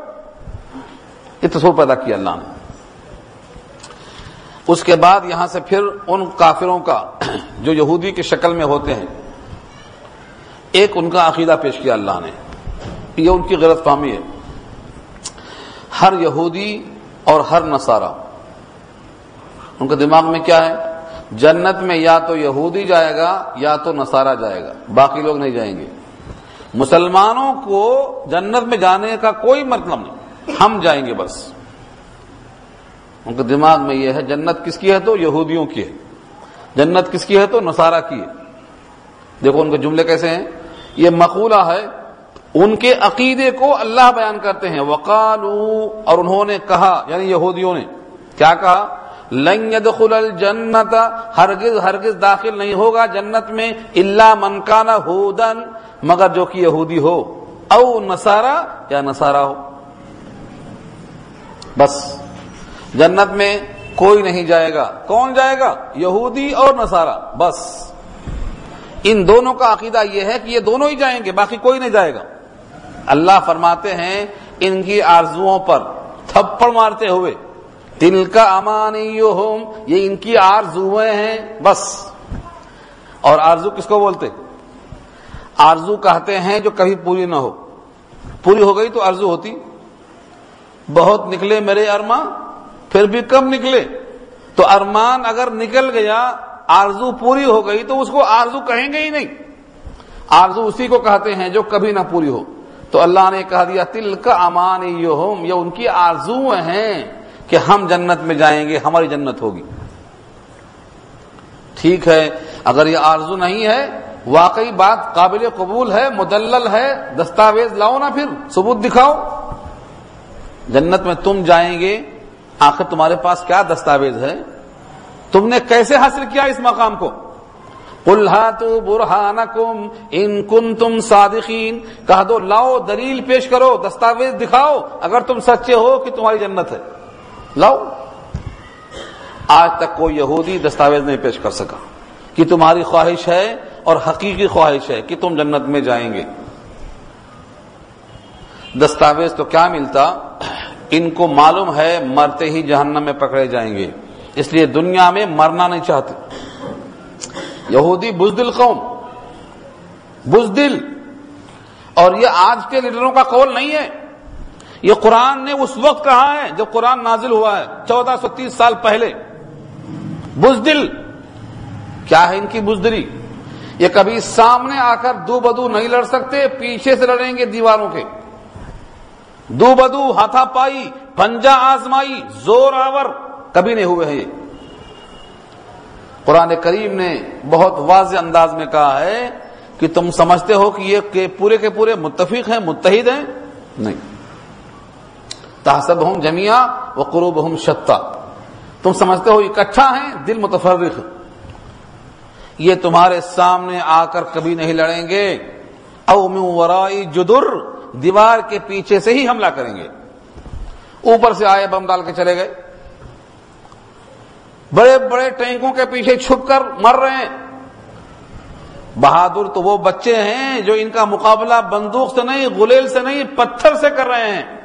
یہ تصور پیدا کیا اللہ نے۔ اس کے بعد یہاں سے پھر ان کافروں کا جو یہودی کی شکل میں ہوتے ہیں، ایک ان کا عقیدہ پیش کیا اللہ نے۔ یہ ان کی غلط فہمی ہے۔ ہر یہودی اور ہر نصارہ۔ ان کے دماغ میں کیا ہے؟ جنت میں یا تو یہودی جائے گا یا تو نصارہ جائے گا، باقی لوگ نہیں جائیں گے۔ مسلمانوں کو جنت میں جانے کا کوئی مطلب نہیں، ہم جائیں گے بس۔ ان کے دماغ میں یہ ہے، جنت کس کی ہے تو؟ یہودیوں کی ہے۔ جنت کس کی ہے تو؟ نصارہ کی ہے۔ دیکھو ان کے جملے کیسے ہیں۔ یہ مقولہ ہے ان کے عقیدے کو اللہ بیان کرتے ہیں۔ وقالو، اور انہوں نے کہا یعنی یہودیوں نے، کیا کہا؟ لن يدخل الجنت، ہرگز ہرگز داخل نہیں ہوگا جنت میں اللہ منکانا ہودن، مگر جو کہ یہودی ہو، او نصارا، یا نصارا ہو۔ بس، جنت میں کوئی نہیں جائے گا۔ کون جائے گا؟ یہودی اور نصارا۔ بس۔ ان دونوں کا عقیدہ یہ ہے کہ یہ دونوں ہی جائیں گے، باقی کوئی نہیں جائے گا۔ اللہ فرماتے ہیں ان کی آرزوؤں پر تھپڑ مارتے ہوئے دل کا امان یہ ان کی آرزویں ہیں، بس۔ اور آرزو کس کو بولتے؟ آرزو کہتے ہیں جو کبھی پوری نہ ہو۔ پوری ہو گئی تو آرزو ہوتی۔ بہت نکلے میرے ارمان پھر بھی کم نکلے۔ تو ارمان اگر نکل گیا، آرزو پوری ہو گئی تو اس کو آرزو کہیں گے ہی نہیں۔ آرزو اسی کو کہتے ہیں جو کبھی نہ پوری ہو۔ تو اللہ نے کہا دیا تل کا امان یہ ان کی آرزو ہیں کہ ہم جنت میں جائیں گے، ہماری جنت ہوگی۔ ٹھیک ہے، اگر یہ آرزو نہیں ہے، واقعی بات قابل قبول ہے، مدلل ہے، دستاویز لاؤ نا پھر، ثبوت دکھاؤ۔ جنت میں تم جائیں گے، آخر تمہارے پاس کیا دستاویز ہے؟ تم نے کیسے حاصل کیا اس مقام کو؟ کلہا تو برہان ان کن تم صادقین۔ کہہ دو، لاؤ، دلیل پیش کرو، دستاویز دکھاؤ، اگر تم سچے ہو کہ تمہاری جنت ہے۔ لاؤ۔ آج تک کوئی یہودی دستاویز نہیں پیش کر سکا کہ تمہاری خواہش ہے اور حقیقی خواہش ہے کہ تم جنت میں جائیں گے۔ دستاویز تو کیا ملتا؟ ان کو معلوم ہے مرتے ہی جہنم میں پکڑے جائیں گے، اس لیے دنیا میں مرنا نہیں چاہتے۔ یہودی بزدل قوم، بزدل۔ اور یہ آج کے لیڈروں کا قول نہیں ہے۔ یہ قرآن نے اس وقت کہا ہے جب قرآن نازل ہوا ہے، چودہ سو تیس سال پہلے۔ بزدل۔ کیا ہے ان کی بزدلی؟ یہ کبھی سامنے آ کر دو بدو نہیں لڑ سکتے، پیچھے سے لڑیں گے دیواروں کے۔ دو بدو ہاتھا پائی پنجا آزمائی، زور آور، کبھی نہیں ہوئے ہیں یہ۔ قرآن کریم نے بہت واضح انداز میں کہا ہے کہ تم سمجھتے ہو کہ یہ پورے کے پورے متفق ہیں، متحد ہیں؟ نہیں۔ تحسب ہوں جمیا و قروب ہوں شتا۔ تم سمجھتے ہو اکٹھا ہیں، دل متفرق۔ یہ تمہارے سامنے آ کر کبھی نہیں لڑیں گے۔ او ورائی جدر، دیوار کے پیچھے سے ہی حملہ کریں گے۔ اوپر سے آئے بم ڈال کے چلے گئے۔ بڑے بڑے ٹینکوں کے پیچھے چھپ کر مر رہے ہیں۔ بہادر تو وہ بچے ہیں جو ان کا مقابلہ بندوق سے نہیں گلیل سے نہیں، پتھر سے کر رہے ہیں۔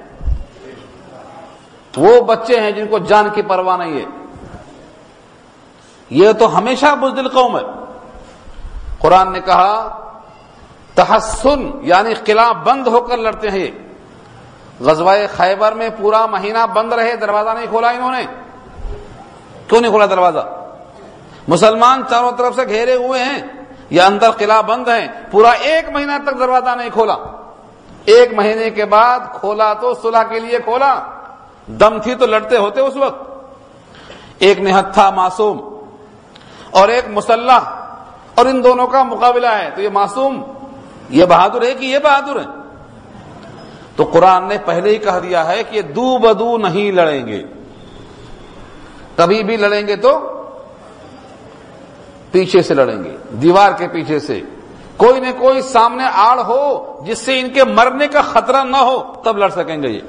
وہ بچے ہیں جن کو جان کی پرواہ نہیں ہے۔ یہ تو ہمیشہ بزدل قوم ہے۔ قرآن نے کہا، تحسن یعنی قلعہ بند ہو کر لڑتے ہیں۔ غزوہ خیبر میں پورا مہینہ بند رہے، دروازہ نہیں کھولا انہوں نے۔ کیوں نہیں کھولا دروازہ؟ مسلمان چاروں طرف سے گھیرے ہوئے ہیں یا اندر قلعہ بند ہیں، پورا ایک مہینہ تک دروازہ نہیں کھولا۔ ایک مہینے کے بعد کھولا تو صلح کے لیے کھولا۔ دم تھی تو لڑتے ہوتے اس وقت۔ ایک نہت تھا معصوم اور ایک مسلح اور ان دونوں کا مقابلہ ہے۔ تو یہ معصوم، یہ بہادر ہے کہ یہ بہادر ہے تو قرآن نے پہلے ہی کہہ دیا ہے کہ یہ دو بدو نہیں لڑیں گے۔ کبھی بھی لڑیں گے تو پیچھے سے لڑیں گے، دیوار کے پیچھے سے۔ کوئی نہ کوئی سامنے آڑ ہو جس سے ان کے مرنے کا خطرہ نہ ہو، تب لڑ سکیں گے یہ۔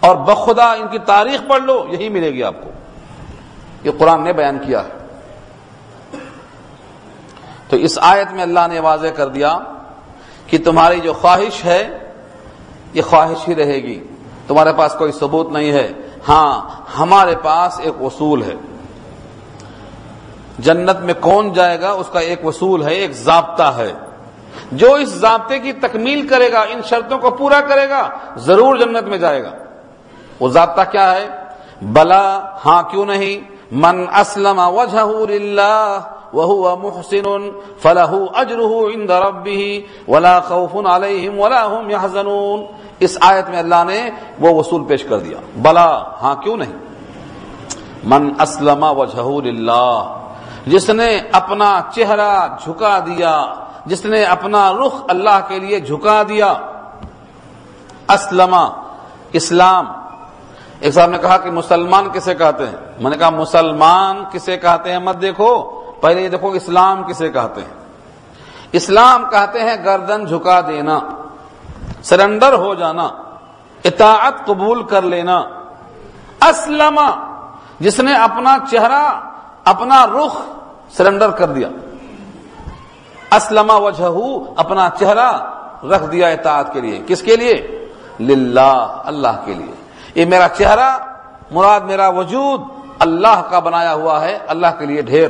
اور بخدا ان کی تاریخ پڑھ لو، یہی ملے گی آپ کو۔ یہ قرآن نے بیان کیا ہے۔ تو اس آیت میں اللہ نے واضح کر دیا کہ تمہاری جو خواہش ہے، یہ خواہش ہی رہے گی۔ تمہارے پاس کوئی ثبوت نہیں ہے۔ ہاں ہمارے پاس ایک اصول ہے۔ جنت میں کون جائے گا؟ اس کا ایک وصول ہے، ایک ضابطہ ہے۔ جو اس ضابطے کی تکمیل کرے گا، ان شرطوں کو پورا کرے گا، ضرور جنت میں جائے گا۔ وہ ضابطہ کیا ہے؟ بلا ہاں کیوں نہیں؟ من اسلم وجہ وهو محسن فله اجره عند ربه ولا خوف عليهم ولا هم يحزنون۔ اس آیت میں اللہ نے وہ وصول پیش کر دیا۔ بلا ہاں کیوں نہیں؟ من اسلم وجہ للہ۔ جس نے اپنا چہرہ جھکا دیا، جس نے اپنا رخ اللہ کے لیے جھکا دیا۔ اسلم، اسلام۔ ایک صاحب نے کہا کہ مسلمان کسے کہتے ہیں؟ میں نے کہا مسلمان کسے کہتے ہیں؟ مت دیکھو۔ پہلے یہ دیکھو اسلام کسے کہتے ہیں؟ اسلام کہتے ہیں گردن جھکا دینا، سرنڈر ہو جانا، اطاعت قبول کر لینا۔ اسلم، جس نے اپنا چہرہ، اپنا رخ سرنڈر کر دیا۔ اسلم وجہ اپنا چہرہ رکھ دیا اطاعت کے لیے۔ کس کے لیے؟ للہ، اللہ کے لیے۔ یہ میرا چہرہ، مراد میرا وجود اللہ کا بنایا ہوا ہے، اللہ کے لیے ڈھیر۔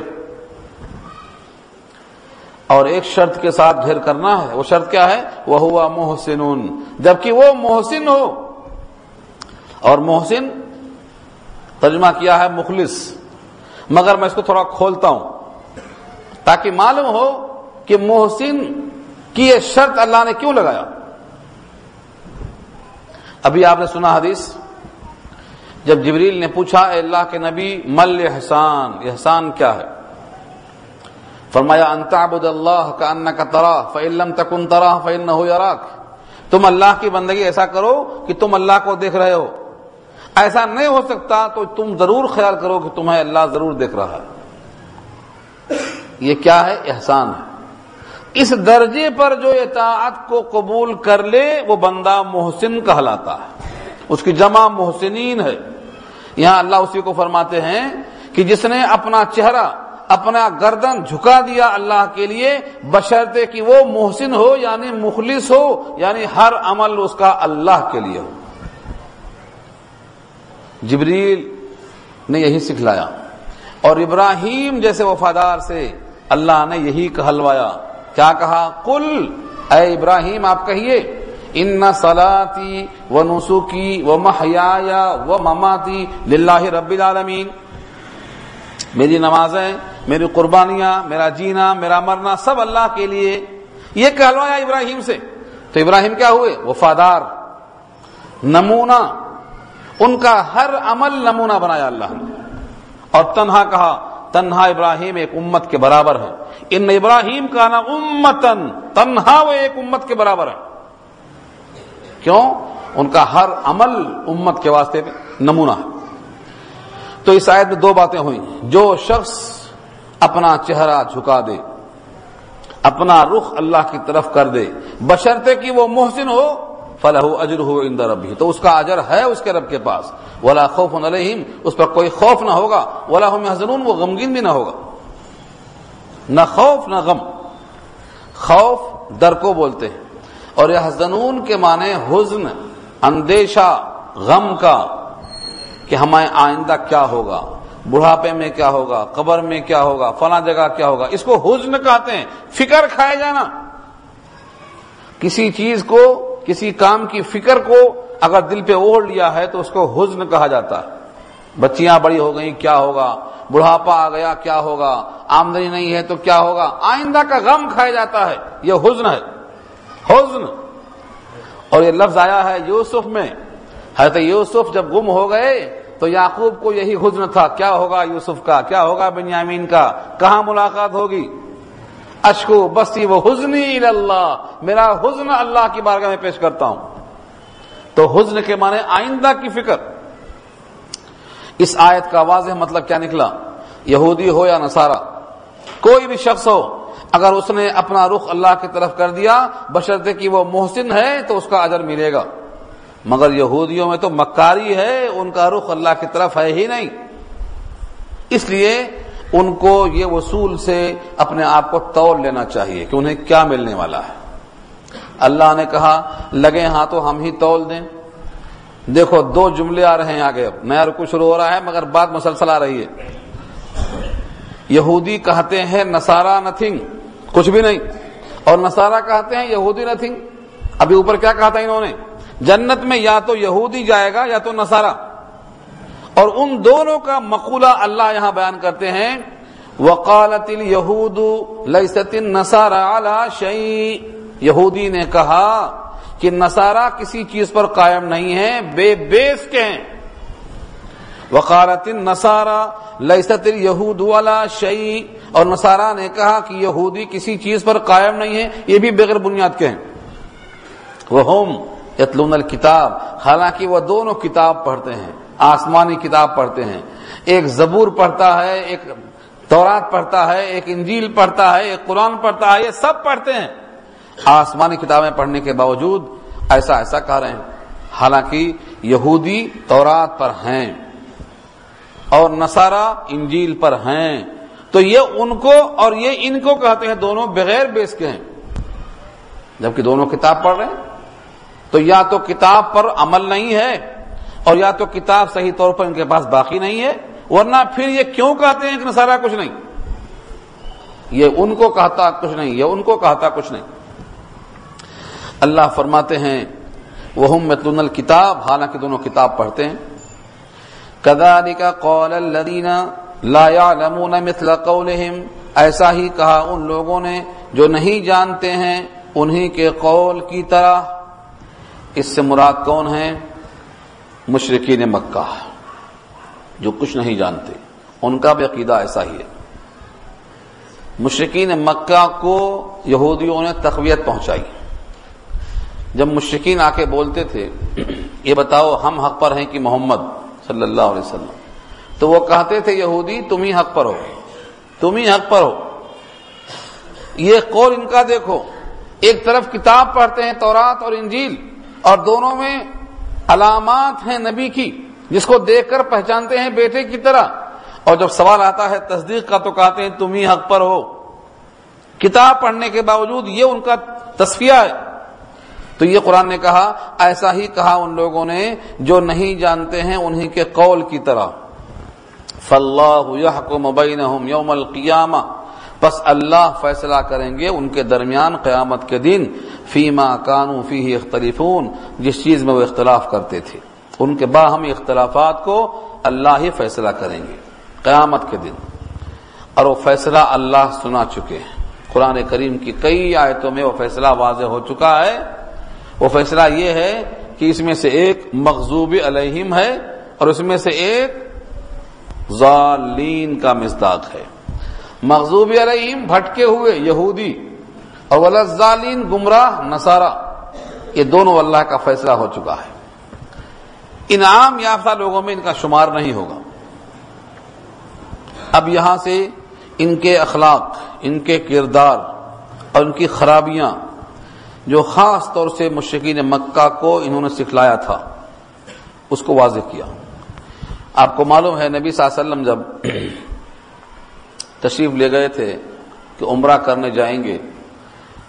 اور ایک شرط کے ساتھ ڈھیر کرنا ہے۔ وہ شرط کیا ہے؟ وہ ہوا محسن۔ جبکہ وہ محسن ہو۔ اور محسن ترجمہ کیا ہے؟ مخلص۔ مگر میں اس کو تھوڑا کھولتا ہوں۔ تاکہ معلوم ہو کہ محسن کی یہ شرط اللہ نے کیوں لگایا۔ ابھی آپ نے سنا حدیث۔ جب جبریل نے پوچھا، اے اللہ کے نبی، مل احسان احسان کیا ہے؟ فرمایا انتعبد اللہ کا ان کا ترا فعلم تکن ترا فعل ہو یا تم اللہ کی بندگی ایسا کرو کہ تم اللہ کو دیکھ رہے ہو۔ ایسا نہیں ہو سکتا تو تم ضرور خیال کرو کہ تمہیں اللہ ضرور دیکھ رہا ہے۔ یہ کیا ہے؟ احسان ہے۔ اس درجے پر جو اطاعت کو قبول کر لے، وہ بندہ محسن کہلاتا ہے۔ اس کی جمع محسنین ہے۔ یہاں اللہ اسی کو فرماتے ہیں کہ جس نے اپنا چہرہ اپنا گردن جھکا دیا اللہ کے لیے، بشرطے کہ وہ محسن ہو یعنی مخلص ہو یعنی ہر عمل اس کا اللہ کے لیے ہو۔ جبریل نے یہی سکھلایا۔ اور ابراہیم جیسے وفادار سے اللہ نے یہی کہلوایا۔ کیا کہا؟ کل اے ابراہیم، آپ کہیے، ان سلاتی و نسخی و محیا و مماتی للہ رب العالمین۔ میری نمازیں میری قربانیاں، میرا جینا، میرا مرنا، سب اللہ کے لیے۔ یہ کہلوایا ابراہیم سے۔ تو ابراہیم کیا ہوئے؟ وفادار۔ نمونہ۔ ان کا ہر عمل نمونہ بنایا اللہ نے۔ اور تنہا کہا، تنہا ابراہیم ایک امت کے برابر ہے۔ ان ابراہیم کا نا امتن۔ تنہا وہ ایک امت کے برابر ہے۔ کیوں؟ ان کا ہر عمل امت کے واسطے نمونہ ہے۔ تو اس آیت میں دو باتیں ہوئی جو شخص اپنا چہرہ جھکا دے، اپنا رخ اللہ کی طرف کر دے۔ بشرطے کی وہ محسن ہو فلاح اجر ہو اندر ربی۔ تو اس کا اجر ہے اس کے رب کے پاس۔ ولا خوف علیہم، اس پر کوئی خوف نہ ہوگا۔ ولا حضرون وہ غمگین بھی نہ ہوگا۔ نہ خوف، نہ غم۔ خوف ڈر کو بولتے ہیں۔ اور یہ حزنون کے معنی حزن، اندیشہ، غم کا کہ ہمیں آئندہ کیا ہوگا۔ بڑھاپے میں کیا ہوگا؟ قبر میں کیا ہوگا؟ فلاں جگہ کیا ہوگا؟ اس کو حزن کہتے ہیں۔ فکر کھائے جانا۔ کسی چیز کو، کسی کام کی فکر کو اگر دل پہ اوڑھ لیا ہے تو اس کو حزن کہا جاتا ہے۔ بچیاں بڑی ہو گئی کیا ہوگا؟ بڑھاپا آ گیا، کیا ہوگا؟ آمدنی نہیں ہے تو کیا ہوگا؟ آئندہ کا غم کھایا جاتا ہے۔ یہ حزن ہے۔ حزن۔ اور یہ لفظ آیا ہے یوسف میں۔ حضرت یوسف جب گم ہو گئے تو یعقوب کو یہی حزن تھا، کیا ہوگا یوسف کا؟ کیا ہوگا بنیامین کا؟ کہاں ملاقات ہوگی؟ اشکو بسی وہ حزنی اللہ میرا حزن اللہ کی بارگاہ میں پیش کرتا ہوں۔ تو حزن کے معنی آئندہ کی فکر۔ اس آیت کا واضح مطلب کیا نکلا؟ یہودی ہو یا نصارہ، کوئی بھی شخص ہو، اگر اس نے اپنا رخ اللہ کی طرف کر دیا، بشرطے کہ وہ محسن ہے، تو اس کا اجر ملے گا۔ مگر یہودیوں میں تو مکاری ہے، ان کا رخ اللہ کی طرف ہے ہی نہیں۔ اس لیے ان کو یہ وصول سے اپنے آپ کو تول لینا چاہیے کہ انہیں کیا ملنے والا ہے۔ اللہ نے کہا، لگے ہاں تو ہم ہی تول دیں۔ دیکھو، دو جملے آ رہے ہیں آگے۔ اب نیا رکو شروع ہو رہا ہے، مگر بات مسلسل آ رہی ہے۔ یہودی کہتے ہیں نسارا نتھنگ کچھ بھی نہیں۔ اور نسارا کہتے ہیں یہودی نتھنگ ابھی اوپر کیا کہا تھا انہوں نے؟ جنت میں یا تو یہودی جائے گا یا تو نسارا اور ان دونوں کا مقولہ اللہ یہاں بیان کرتے ہیں وکالت یہود لست نسارا شعی یہودی نے کہا کہ نسارا کسی چیز پر قائم نہیں ہے بے بیس کے ہیں۔ وقالت نسارا لست یہود والا شعی اور نسارا نے کہا کہ یہودی کسی چیز پر قائم نہیں ہے یہ بھی بغیر بنیاد کے ہیں۔ وہ ہوم یتلون الکتاب حالانکہ وہ دونوں کتاب پڑھتے ہیں، آسمانی کتاب پڑھتے ہیں۔ ایک زبور پڑھتا ہے، ایک تورات پڑھتا ہے، ایک انجیل پڑھتا ہے، ایک قرآن پڑھتا ہے، یہ سب پڑھتے ہیں۔ آسمانی کتابیں پڑھنے کے باوجود ایسا ایسا کہہ رہے ہیں۔ حالانکہ یہودی تورات پر ہیں اور نصارہ انجیل پر ہیں۔ تو یہ ان کو اور یہ ان کو کہتے ہیں، دونوں بغیر بیس کے ہیں۔ جبکہ دونوں کتاب پڑھ رہے ہیں۔ تو یا تو کتاب پر عمل نہیں ہے اور یا تو کتاب صحیح طور پر ان کے پاس باقی نہیں ہے، ورنہ پھر یہ کیوں کہتے ہیں کہ نصارہ کچھ نہیں؟ یہ ان کو کہتا کچھ نہیں، یہ ان کو کہتا کچھ نہیں۔ اللہ فرماتے ہیں وہ متن الکتاب حالانکہ دونوں کتاب پڑھتے ہیں۔ کداری کا قول الدینہ لا يعلمون مثل قولهم۔ ایسا ہی کہا ان لوگوں نے جو نہیں جانتے ہیں، انہی کے قول کی طرح۔ اس سے مراد کون ہیں؟ مشرقین مکہ، جو کچھ نہیں جانتے، ان کا بھی عقیدہ ایسا ہی ہے۔ مشرقین مکہ کو یہودیوں نے تقویت پہنچائی۔ جب مشرقین آ کے بولتے تھے، یہ بتاؤ ہم حق پر ہیں کہ محمد صلی اللہ علیہ وسلم؟ تو وہ کہتے تھے، یہودی تم ہی حق پر ہو۔ تم ہی حق پر ہو۔ یہ قول ان کا دیکھو۔ ایک طرف کتاب پڑھتے ہیں تورات اور انجیل اور دونوں میں علامات ہیں نبی کی، جس کو دیکھ کر پہچانتے ہیں بیٹے کی طرح۔ اور جب سوال آتا ہے تصدیق کا تو کہتے ہیں تم ہی حق پر ہو۔ کتاب پڑھنے کے باوجود یہ ان کا تصفیہ ہے۔ تو یہ قرآن نے کہا، ایسا ہی کہا ان لوگوں نے جو نہیں جانتے ہیں انہی کے قول کی طرح۔ فلاح يحكم بينهم يوم القيامه پس اللہ فیصلہ کریں گے ان کے درمیان قیامت کے دن، فیما کانو فی اختلفون، جس چیز میں وہ اختلاف کرتے تھے۔ ان کے باہمی اختلافات کو اللہ ہی فیصلہ کریں گے۔ قیامت کے دن۔ اور وہ فیصلہ اللہ سنا چکے ہیں۔ قرآن کریم کی کئی آیتوں میں وہ فیصلہ واضح ہو چکا ہے۔ وہ فیصلہ یہ ہے کہ اس میں سے ایک مغزوب علیہم ہے اور اس میں سے ایک ظالین کا مزداق ہے۔ مغزوب علیہم، بھٹکے ہوئے یہودی، اور ولزالین گمراہ، نصارہ، یہ دونوں اللہ کا فیصلہ ہو چکا ہے۔ انعام یافتہ لوگوں میں ان کا شمار نہیں ہوگا۔ اب یہاں سے ان کے اخلاق، ان کے کردار اور ان کی خرابیاں، جو خاص طور سے مشکین مکہ کو انہوں نے سکھلایا تھا، اس کو واضح کیا۔ آپ کو معلوم ہے، نبی صلی اللہ علیہ وسلم جب تشریف لے گئے تھے کہ عمرہ کرنے جائیں گے۔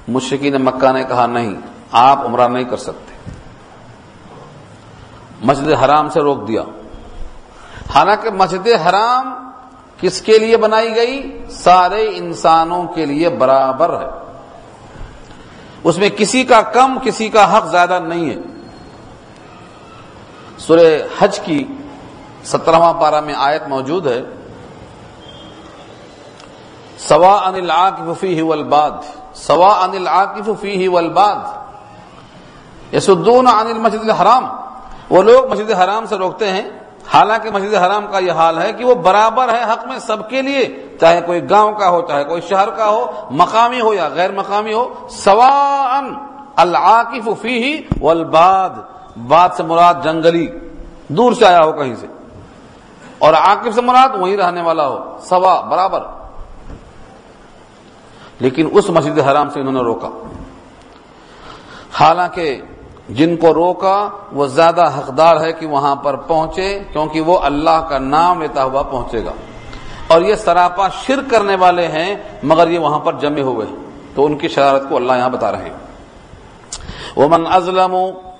مشکین مکہ نے کہا نہیں، آپ عمرہ نہیں کر سکتے۔ مسجد حرام سے روک دیا۔ حالانکہ مسجد حرام کس کے لیے بنائی گئی؟ سارے انسانوں کے لیے برابر ہے۔ اس میں کسی کا کم، کسی کا حق زیادہ نہیں ہے۔ سورہ حج کی سترہواں پارہ میں آیت موجود ہے۔ سوا انل عاقف فی والباد سوا انل عاقف فی والباد۔ یسدون عن المسجد الحرام۔ وہ لوگ مسجد حرام سے روکتے ہیں۔ حالانکہ مسجد حرام کا یہ حال ہے کہ وہ برابر ہے حق میں سب کے لیے، چاہے کوئی گاؤں کا ہو، چاہے کوئی شہر کا ہو، مقامی ہو یا غیر مقامی ہو۔ سوا العاقف فی والباد۔ باد سے مراد جنگلی، دور سے آیا ہو کہیں سے۔ اور عاقف سے مراد وہی رہنے والا ہو۔ سوا برابر۔ لیکن اس مسجد حرام سے انہوں نے روکا۔ حالانکہ جن کو روکا، وہ زیادہ حقدار ہے کہ وہاں پر پہنچے، کیونکہ وہ اللہ کا نام لیتا ہوا پہنچے گا۔ اور یہ سراپا شرک کرنے والے ہیں، مگر یہ وہاں پر جمے ہوئے۔ تو ان کی شرارت کو اللہ یہاں بتا رہے ہیں۔ ومن ازلم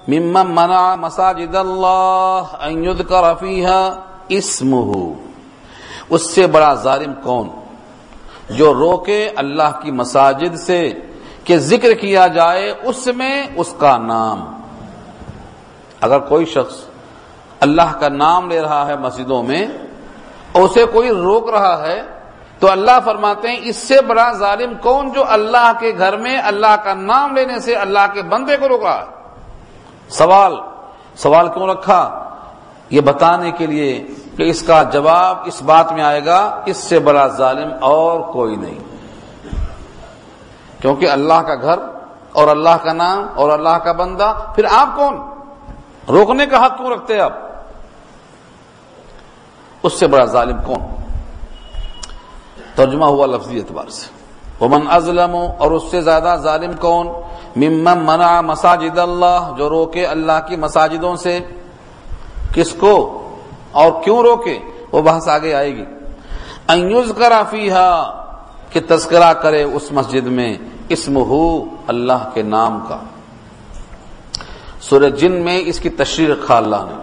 ممن منع مساجد اللہ ان يذكر فيها اسمه اس سے بڑا ظالم کون؟ جو روکے اللہ کی مساجد سے کہ ذکر کیا جائے، اس میں اس کا نام۔ اگر کوئی شخص اللہ کا نام لے رہا ہے مسجدوں میں اور اسے کوئی روک رہا ہے، تو اللہ فرماتے ہیں، اس سے بڑا ظالم کون جو اللہ کے گھر میں اللہ کا نام لینے سے اللہ کے بندے کو روک رہا ہے سوال سوال کیوں رکھا؟ یہ بتانے کے لیے کہ اس کا جواب اس بات میں آئے گا، اس سے بڑا ظالم اور کوئی نہیں۔ کیونکہ اللہ کا گھر اور اللہ کا نام اور اللہ کا بندہ، پھر آپ کون؟ روکنے کا حق کیوں رکھتے آپ؟ اس سے بڑا ظالم کون؟ ترجمہ ہوا لفظی اعتبار سے۔ ومن ازلم اور اس سے زیادہ ظالم کون؟ ممن منع مساجد اللہ، جو روکے اللہ کی مساجدوں سے۔ کس کو؟ اور کیوں روکے؟ وہ بحث آگے آئے گی۔ انیوز کرا فیحا کہ تذکرہ کرے اس مسجد میں اسم ہو اللہ کے نام کا۔ سورہ جن میں اس کی تشریح رکھا اللہ نے۔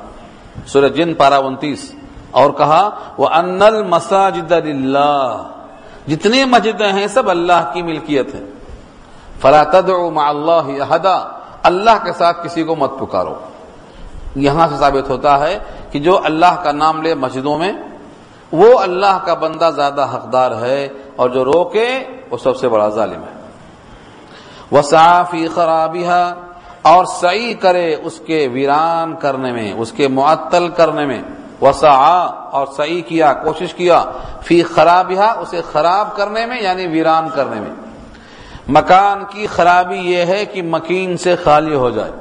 سورہ جن پارا انتیس۔ اور کہا وہ ان مساجد اللہ جتنی مسجدیں ہیں، سب اللہ کی ملکیت ہے فلا تدعو مع اللہ احدا اللہ کے ساتھ کسی کو مت پکارو۔ یہاں سے ثابت ہوتا ہے کہ جو اللہ کا نام لے مسجدوں میں، وہ اللہ کا بندہ زیادہ حقدار ہے اور جو روکے، وہ سب سے بڑا ظالم ہے۔ وہ صافی خرابیہ اور صحیح کرے اس کے ویران کرنے میں، اس کے معطل کرنے میں۔ وسا اور صحیح کیا، کوشش کیا۔ فی خرابیہ اسے خراب کرنے میں یعنی ویران کرنے میں۔ مکان کی خرابی یہ ہے کہ مکین سے خالی ہو جائے۔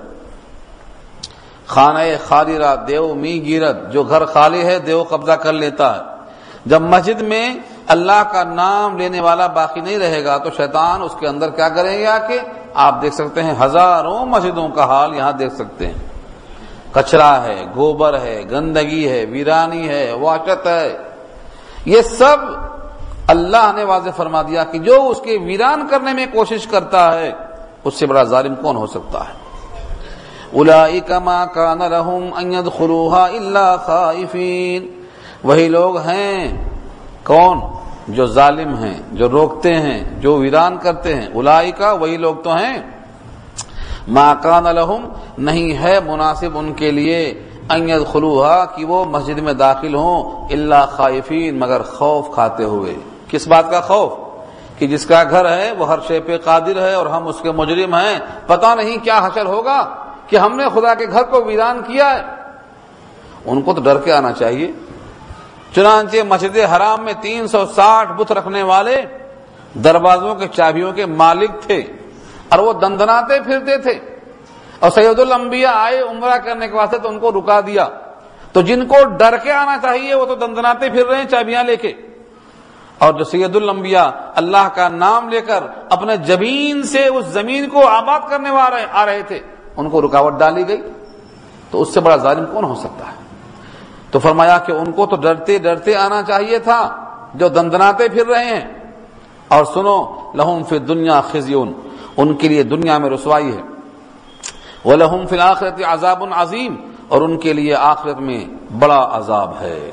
خانہ خالرہ دیو می گیرت، جو گھر خالی ہے دیو قبضہ کر لیتا ہے۔ جب مسجد میں اللہ کا نام لینے والا باقی نہیں رہے گا تو شیطان اس کے اندر کیا کریں گے آ کے آپ دیکھ سکتے ہیں ہزاروں مسجدوں کا حال یہاں دیکھ سکتے ہیں۔ کچرا ہے، گوبر ہے، گندگی ہے، ویرانی ہے واچت ہے۔ یہ سب اللہ نے واضح فرما دیا کہ جو اس کے ویران کرنے میں کوشش کرتا ہے، اس سے بڑا ظالم کون ہو سکتا ہے؟ ما کان لهم ان يدخلوها الا خائفين وہی لوگ ہیں۔ کون؟ جو ظالم ہیں، جو روکتے ہیں، جو ویران کرتے ہیں۔ الائی کا وہی لوگ تو ہیں۔ ما کان لهم نہیں ہے مناسب ان کے لیے ان يدخلوها کہ وہ مسجد میں داخل ہوں الا خائفین، مگر خوف کھاتے ہوئے۔ کس بات کا خوف؟ کہ جس کا گھر ہے وہ ہر شے پہ قادر ہے اور ہم اس کے مجرم ہیں۔ پتہ نہیں کیا حشر ہوگا۔ کہ ہم نے خدا کے گھر کو ویران کیا ہے۔ ان کو تو ڈر کے آنا چاہیے۔ چنانچہ مسجد حرام میں تین سو ساٹھ بت رکھنے والے دروازوں کے چابیوں کے مالک تھے اور وہ دندناتے پھرتے تھے۔ اور سید الانبیاء آئے عمرہ کرنے کے واسطے تو ان کو رکا دیا۔ تو جن کو ڈر کے آنا چاہیے وہ تو دندناتے پھر رہے ہیں چابیاں لے کے۔ اور جو سید الانبیاء اللہ کا نام لے کر اپنے جبین سے اس زمین کو آباد کرنے آ رہے تھے۔ ان کو رکاوٹ ڈالی گئی تو اس سے بڑا ظالم کون ہو سکتا ہے؟ تو فرمایا کہ ان کو تو ڈرتے ڈرتے آنا چاہیے تھا، جو دندناتے پھر رہے ہیں۔ اور سنو، لہم فی دنیا خزیون، ان کے لیے دنیا میں رسوائی ہے۔ وہ لہم فی الآخرت عذاب عظیم، اور ان کے لیے آخرت میں بڑا عذاب ہے۔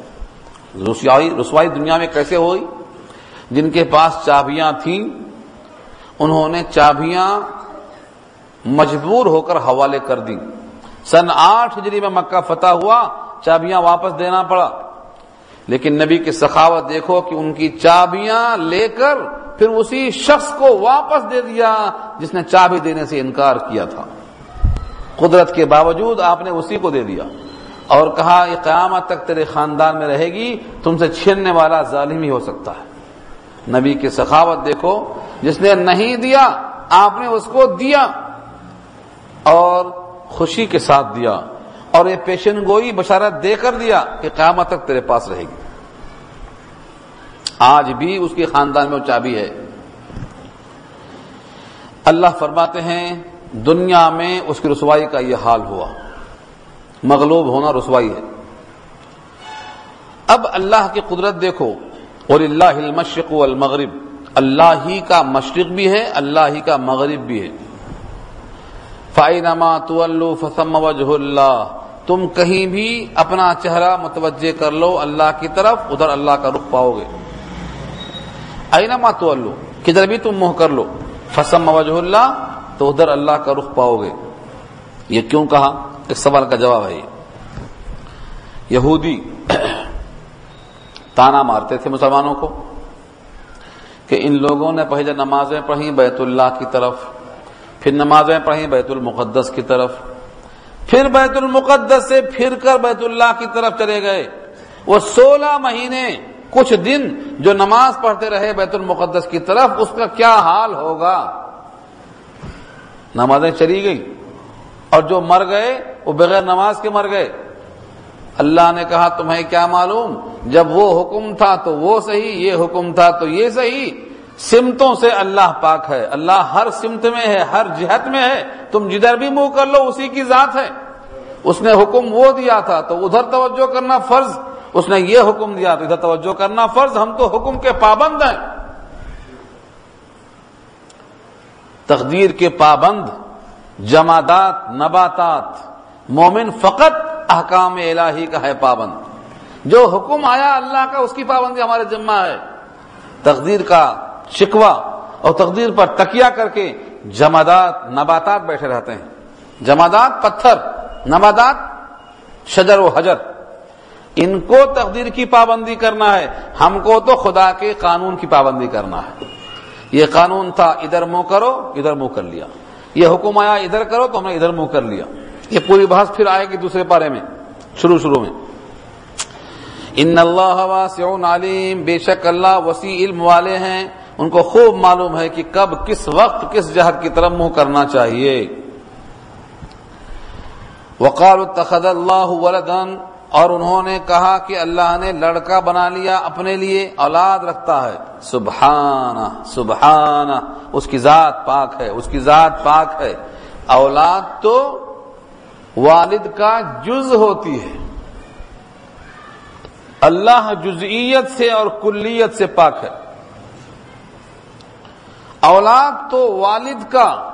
رسوائی رسوائی دنیا میں کیسے ہوئی؟ جن کے پاس چابیاں تھیں، انہوں نے چابیاں مجبور ہو کر حوالے کر دی۔ سن آٹھ ہجری میں مکہ فتح ہوا، چابیاں واپس دینا پڑا۔ لیکن نبی کی سخاوت دیکھو کہ ان کی چابیاں لے کر پھر اسی شخص کو واپس دے دیا جس نے چابی دینے سے انکار کیا تھا۔ قدرت کے باوجود آپ نے اسی کو دے دیا۔ اور کہا، یہ قیامت تک تیرے خاندان میں رہے گی، تم سے چھیننے والا ظالم ہی ہو سکتا ہے۔ نبی کی سخاوت دیکھو، جس نے نہیں دیا، آپ نے اس کو دیا۔ اور خوشی کے ساتھ دیا اور یہ پیشن گوئی بشارت دے کر دیا کہ قیامت تک تیرے پاس رہے گی۔ آج بھی اس کے خاندان میں چابی ہے۔ اللہ فرماتے ہیں، دنیا میں اس کی رسوائی کا یہ حال ہوا۔ مغلوب ہونا رسوائی ہے۔ اب اللہ کی قدرت دیکھو۔ اور اللہ المشرق والمغرب۔ اللہ ہی کا مشرق بھی ہے، اللہ ہی کا مغرب بھی ہے۔ فائنما تو فسم وجہ اللہ تم کہیں بھی اپنا چہرہ متوجہ کر لو اللہ کی طرف، ادھر اللہ کا رخ پاؤ گے۔ اینما تو کدھر بھی تم منہ کر لو۔ فسم وجہ اللہ تو ادھر اللہ کا رخ پاؤ گے۔ یہ کیوں کہا؟ اس سوال کا جواب ہے یہودی تانا مارتے تھے مسلمانوں کو کہ ان لوگوں نے پہلے نمازیں پڑھی بیت اللہ کی طرف۔ پھر نمازیں پڑھی بیت المقدس کی طرف۔ پھر بیت المقدس سے پھر کر بیت اللہ کی طرف چلے گئے۔ وہ سولہ مہینے، کچھ دن جو نماز پڑھتے رہے بیت المقدس کی طرف، اس کا کیا حال ہوگا؟ نمازیں چلی گئی اور جو مر گئے، وہ بغیر نماز کے مر گئے۔ اللہ نے کہا، تمہیں کیا معلوم؟ جب وہ حکم تھا تو وہ صحیح، یہ حکم تھا تو یہ صحیح۔ سمتوں سے اللہ پاک ہے۔ اللہ ہر سمت میں ہے، ہر جہت میں ہے۔ تم جدھر بھی منہ کر لو، اسی کی ذات ہے۔ اس نے حکم وہ دیا تھا، تو ادھر توجہ کرنا فرض۔ اس نے یہ حکم دیا، تو ادھر توجہ کرنا فرض۔ ہم تو حکم کے پابند ہیں۔ تقدیر کے پابند، جمادات، نباتات۔ مومن فقط احکام الہی کا ہے پابند۔ جو حکم آیا اللہ کا، اس کی پابندی ہمارے جمع ہے۔ تقدیر کا شکوا اور تقدیر پر تکیا کر کے جمادات نباتات بیٹھے رہتے ہیں۔ جمادات پتھر، نباتات شجر و حجر۔ ان کو تقدیر کی پابندی کرنا ہے، ہم کو تو خدا کے قانون کی پابندی کرنا ہے۔ یہ قانون تھا، ادھر منہ کرو، ادھر منہ کر لیا۔ یہ حکم آیا، ادھر کرو تو ہم نے ادھر منہ کر لیا۔ یہ پوری بحث پھر آئے گی دوسرے پارے میں، شروع شروع میں۔ ان اللہ واسع علیم، بے شک اللہ وسیع علم والے ہیں۔ ان کو خوب معلوم ہے کہ کب کس وقت کس جہت کی طرف منہ کرنا چاہیے۔ وقال اتخذ اللہ ولدن اور انہوں نے کہا کہ اللہ نے لڑکا بنا لیا اپنے لیے، اولاد رکھتا ہے۔ سبحانہ سبحانہ، اس کی ذات پاک ہے، اس کی ذات پاک ہے۔ اولاد تو والد کا جز ہوتی ہے۔ اللہ جزئیت سے اور کلیت سے پاک ہے۔ اولاد تو والد کا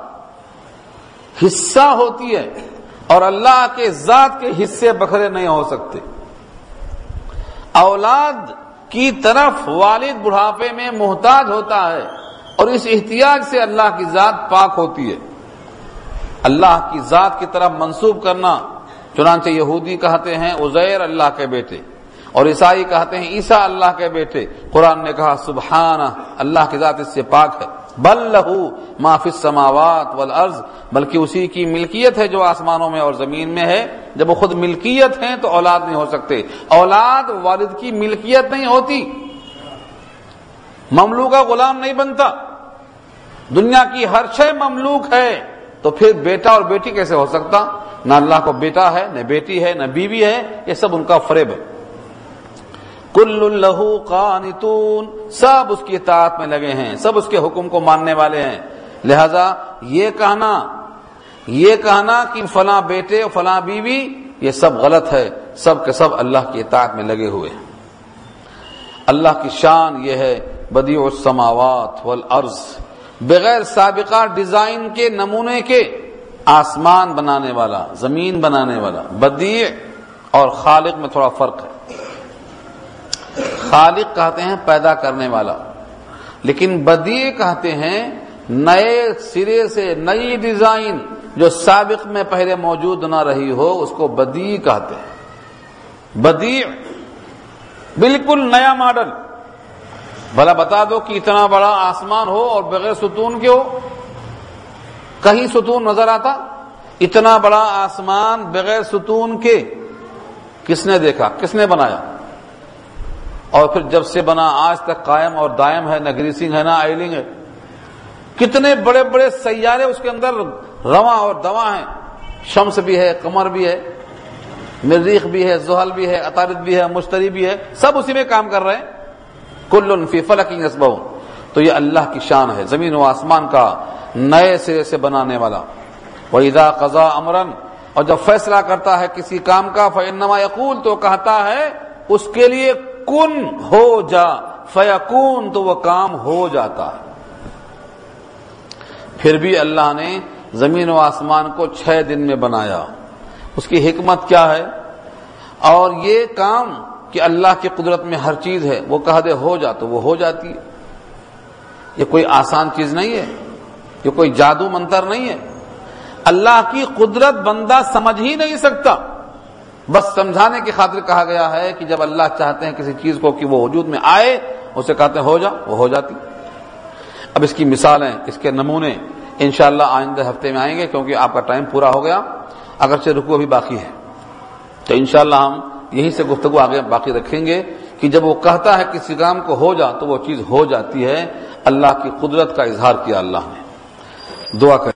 حصہ ہوتی ہے اور اللہ کے ذات کے حصے بکھرے نہیں ہو سکتے۔ اولاد کی طرف والد بڑھاپے میں محتاج ہوتا ہے اور اس احتیاج سے اللہ کی ذات پاک ہوتی ہے۔ اللہ کی ذات کی طرف منسوب کرنا، چنانچہ یہودی کہتے ہیں ازیر اللہ کے بیٹے اور عیسائی کہتے ہیں عیسا اللہ کے بیٹے۔ قرآن نے کہا، سبحانہ، اللہ کی ذات اس سے پاک ہے۔ بل لہو معاف سماوات والارض، بلکہ اسی کی ملکیت ہے جو آسمانوں میں اور زمین میں ہے۔ جب وہ خود ملکیت ہیں تو اولاد نہیں ہو سکتے۔ اولاد والد کی ملکیت نہیں ہوتی۔ مملو کا غلام نہیں بنتا۔ دنیا کی ہر شے مملوک ہے۔ تو پھر بیٹا اور بیٹی کیسے ہو سکتا؟ نہ اللہ کو بیٹا ہے، نہ بیٹی ہے، نہ بیوی ہے، یہ سب ان کا فریب ہے۔ کل اللہ قانتون۔ سب اس کی اطاعت میں لگے ہیں، سب اس کے حکم کو ماننے والے ہیں۔ لہذا یہ کہنا یہ کہنا کہ فلاں بیٹے فلاں بیوی، یہ سب غلط ہے۔ سب کے سب اللہ کی اطاعت میں لگے ہوئے ہیں۔ اللہ کی شان یہ ہے، بدیع السماوات والارض۔ بغیر سابقہ ڈیزائن کے، نمونے کے آسمان بنانے والا، زمین بنانے والا، بدیع اور خالق میں تھوڑا فرق ہے۔ خالق کہتے ہیں پیدا کرنے والا۔ لیکن بدی کہتے ہیں نئے سرے سے نئی ڈیزائن جو سابق میں پہلے موجود نہ رہی ہو، اس کو بدی کہتے ہیں۔ بدی بالکل نیا ماڈل۔ بھلا بتا دو کہ اتنا بڑا آسمان ہو اور بغیر ستون کے ہو کہیں ستون نظر آتا؟ اتنا بڑا آسمان بغیر ستون کے کس نے دیکھا؟ کس نے بنایا؟ اور پھر جب سے بنا آج تک قائم اور دائم ہے، نہ گریسنگ ہے، نہ آئلنگ ہے۔ کتنے بڑے بڑے سیارے اس کے اندر رواں اور دوا ہیں۔ شمس بھی ہے کمر بھی ہے مریخ بھی ہے، زحل بھی ہے اطارد بھی ہے، مشتری بھی ہے، سب اسی میں کام کر رہے ہیں۔ کل فی فلکنگ اسبو تو یہ اللہ کی شان ہے، زمین و آسمان کا نئے سرے سے بنانے والا۔ وہ ادا قزا امرن اور جب فیصلہ کرتا ہے کسی کام کا فنما یقول تو کہتا ہے، اس کے لیے کن ہو جا فیقون تو وہ کام ہو جاتا ہے۔ پھر بھی اللہ نے زمین و آسمان کو چھ دن میں بنایا۔ اس کی حکمت کیا ہے؟ اور یہ کام کہ اللہ کی قدرت میں ہر چیز ہے، وہ کہہ دے ہو جا تو وہ ہو جاتی ہے۔ یہ کوئی آسان چیز نہیں ہے، یہ کوئی جادو منتر نہیں ہے۔ اللہ کی قدرت بندہ سمجھ ہی نہیں سکتا۔ بس سمجھانے کی خاطر کہا گیا ہے کہ جب اللہ چاہتے ہیں کسی چیز کو کہ وہ وجود میں آئے، اسے کہتے ہیں ہو جا، وہ ہو جاتی۔ اب اس کی مثالیں، اس کے نمونے انشاءاللہ آئندہ ہفتے میں آئیں گے کیونکہ آپ کا ٹائم پورا ہو گیا۔ اگرچہ رکو ابھی باقی ہے۔ تو انشاءاللہ ہم یہیں سے گفتگو آگے باقی رکھیں گے کہ جب وہ کہتا ہے کسی کام کو ہو جا تو وہ چیز ہو جاتی ہے۔ اللہ کی قدرت کا اظہار کیا اللہ نے۔ دعا کر